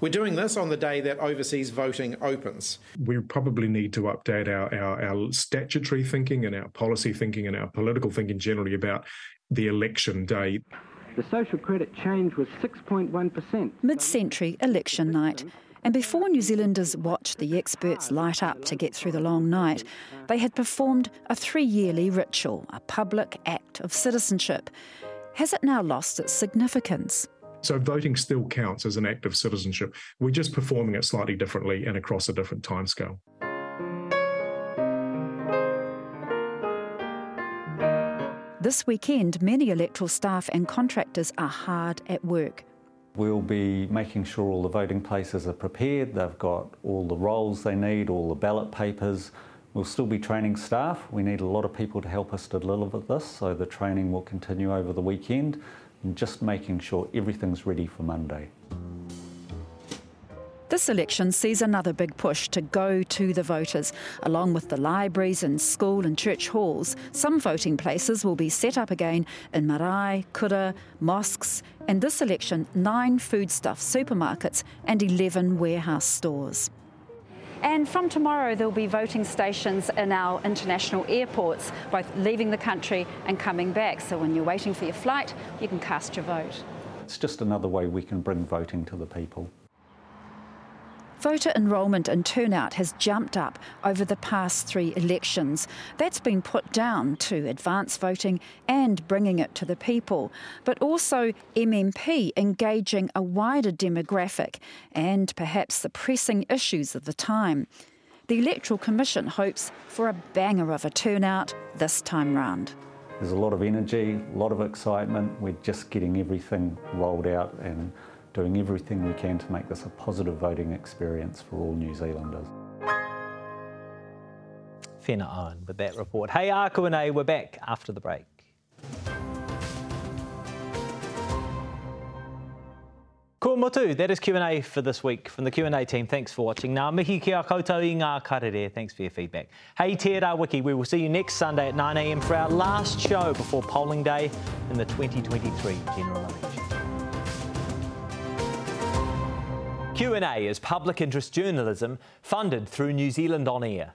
We're doing this on the day that overseas voting opens. We probably need to update our, our, our, statutory thinking and our policy thinking and our political thinking generally about the election day. The social credit change was 6.1%. Mid century election night. And before New Zealanders watched the experts light up to get through the long night, they had performed a three yearly ritual, a public act of citizenship. has it now lost its significance? So voting still counts as an act of citizenship. We're just performing it slightly differently and across a different timescale. This weekend, many electoral staff and contractors are hard at work. We'll be making sure all the voting places are prepared, they've got all the rolls they need, all the ballot papers. We'll still be training staff. We need a lot of people to help us to deliver this, so the training will continue over the weekend and just making sure everything's ready for Monday. This election sees another big push to go to the voters. Along with the libraries and school and church halls, some voting places will be set up again in marae, kura, mosques, and this election, nine foodstuff supermarkets and 11 warehouse stores. And from tomorrow, there'll be voting stations in our international airports, both leaving the country and coming back. So when you're waiting for your flight, you can cast your vote. It's just another way we can bring voting to the people. Voter enrolment and turnout has jumped up over the past three elections. That's been put down to advance voting and bringing it to the people, but also MMP engaging a wider demographic and perhaps the pressing issues of the time. The Electoral Commission hopes for a banger of a turnout this time round. There's a lot of energy, a lot of excitement. We're just getting everything rolled out and doing everything we can to make this a positive voting experience for all New Zealanders. Fena Owen with that report. Hey, Akuane, we're back after the break. Ko motu, that is Q&A for this week from the Q&A team. Thanks for watching. Ngā mihi ki koutou i ngā karere. Thanks for your feedback. Hey, Te Wiki, we will see you next Sunday at 9am for our last show before polling day in the 2023 general election. Q&A is public interest journalism funded through New Zealand On Air.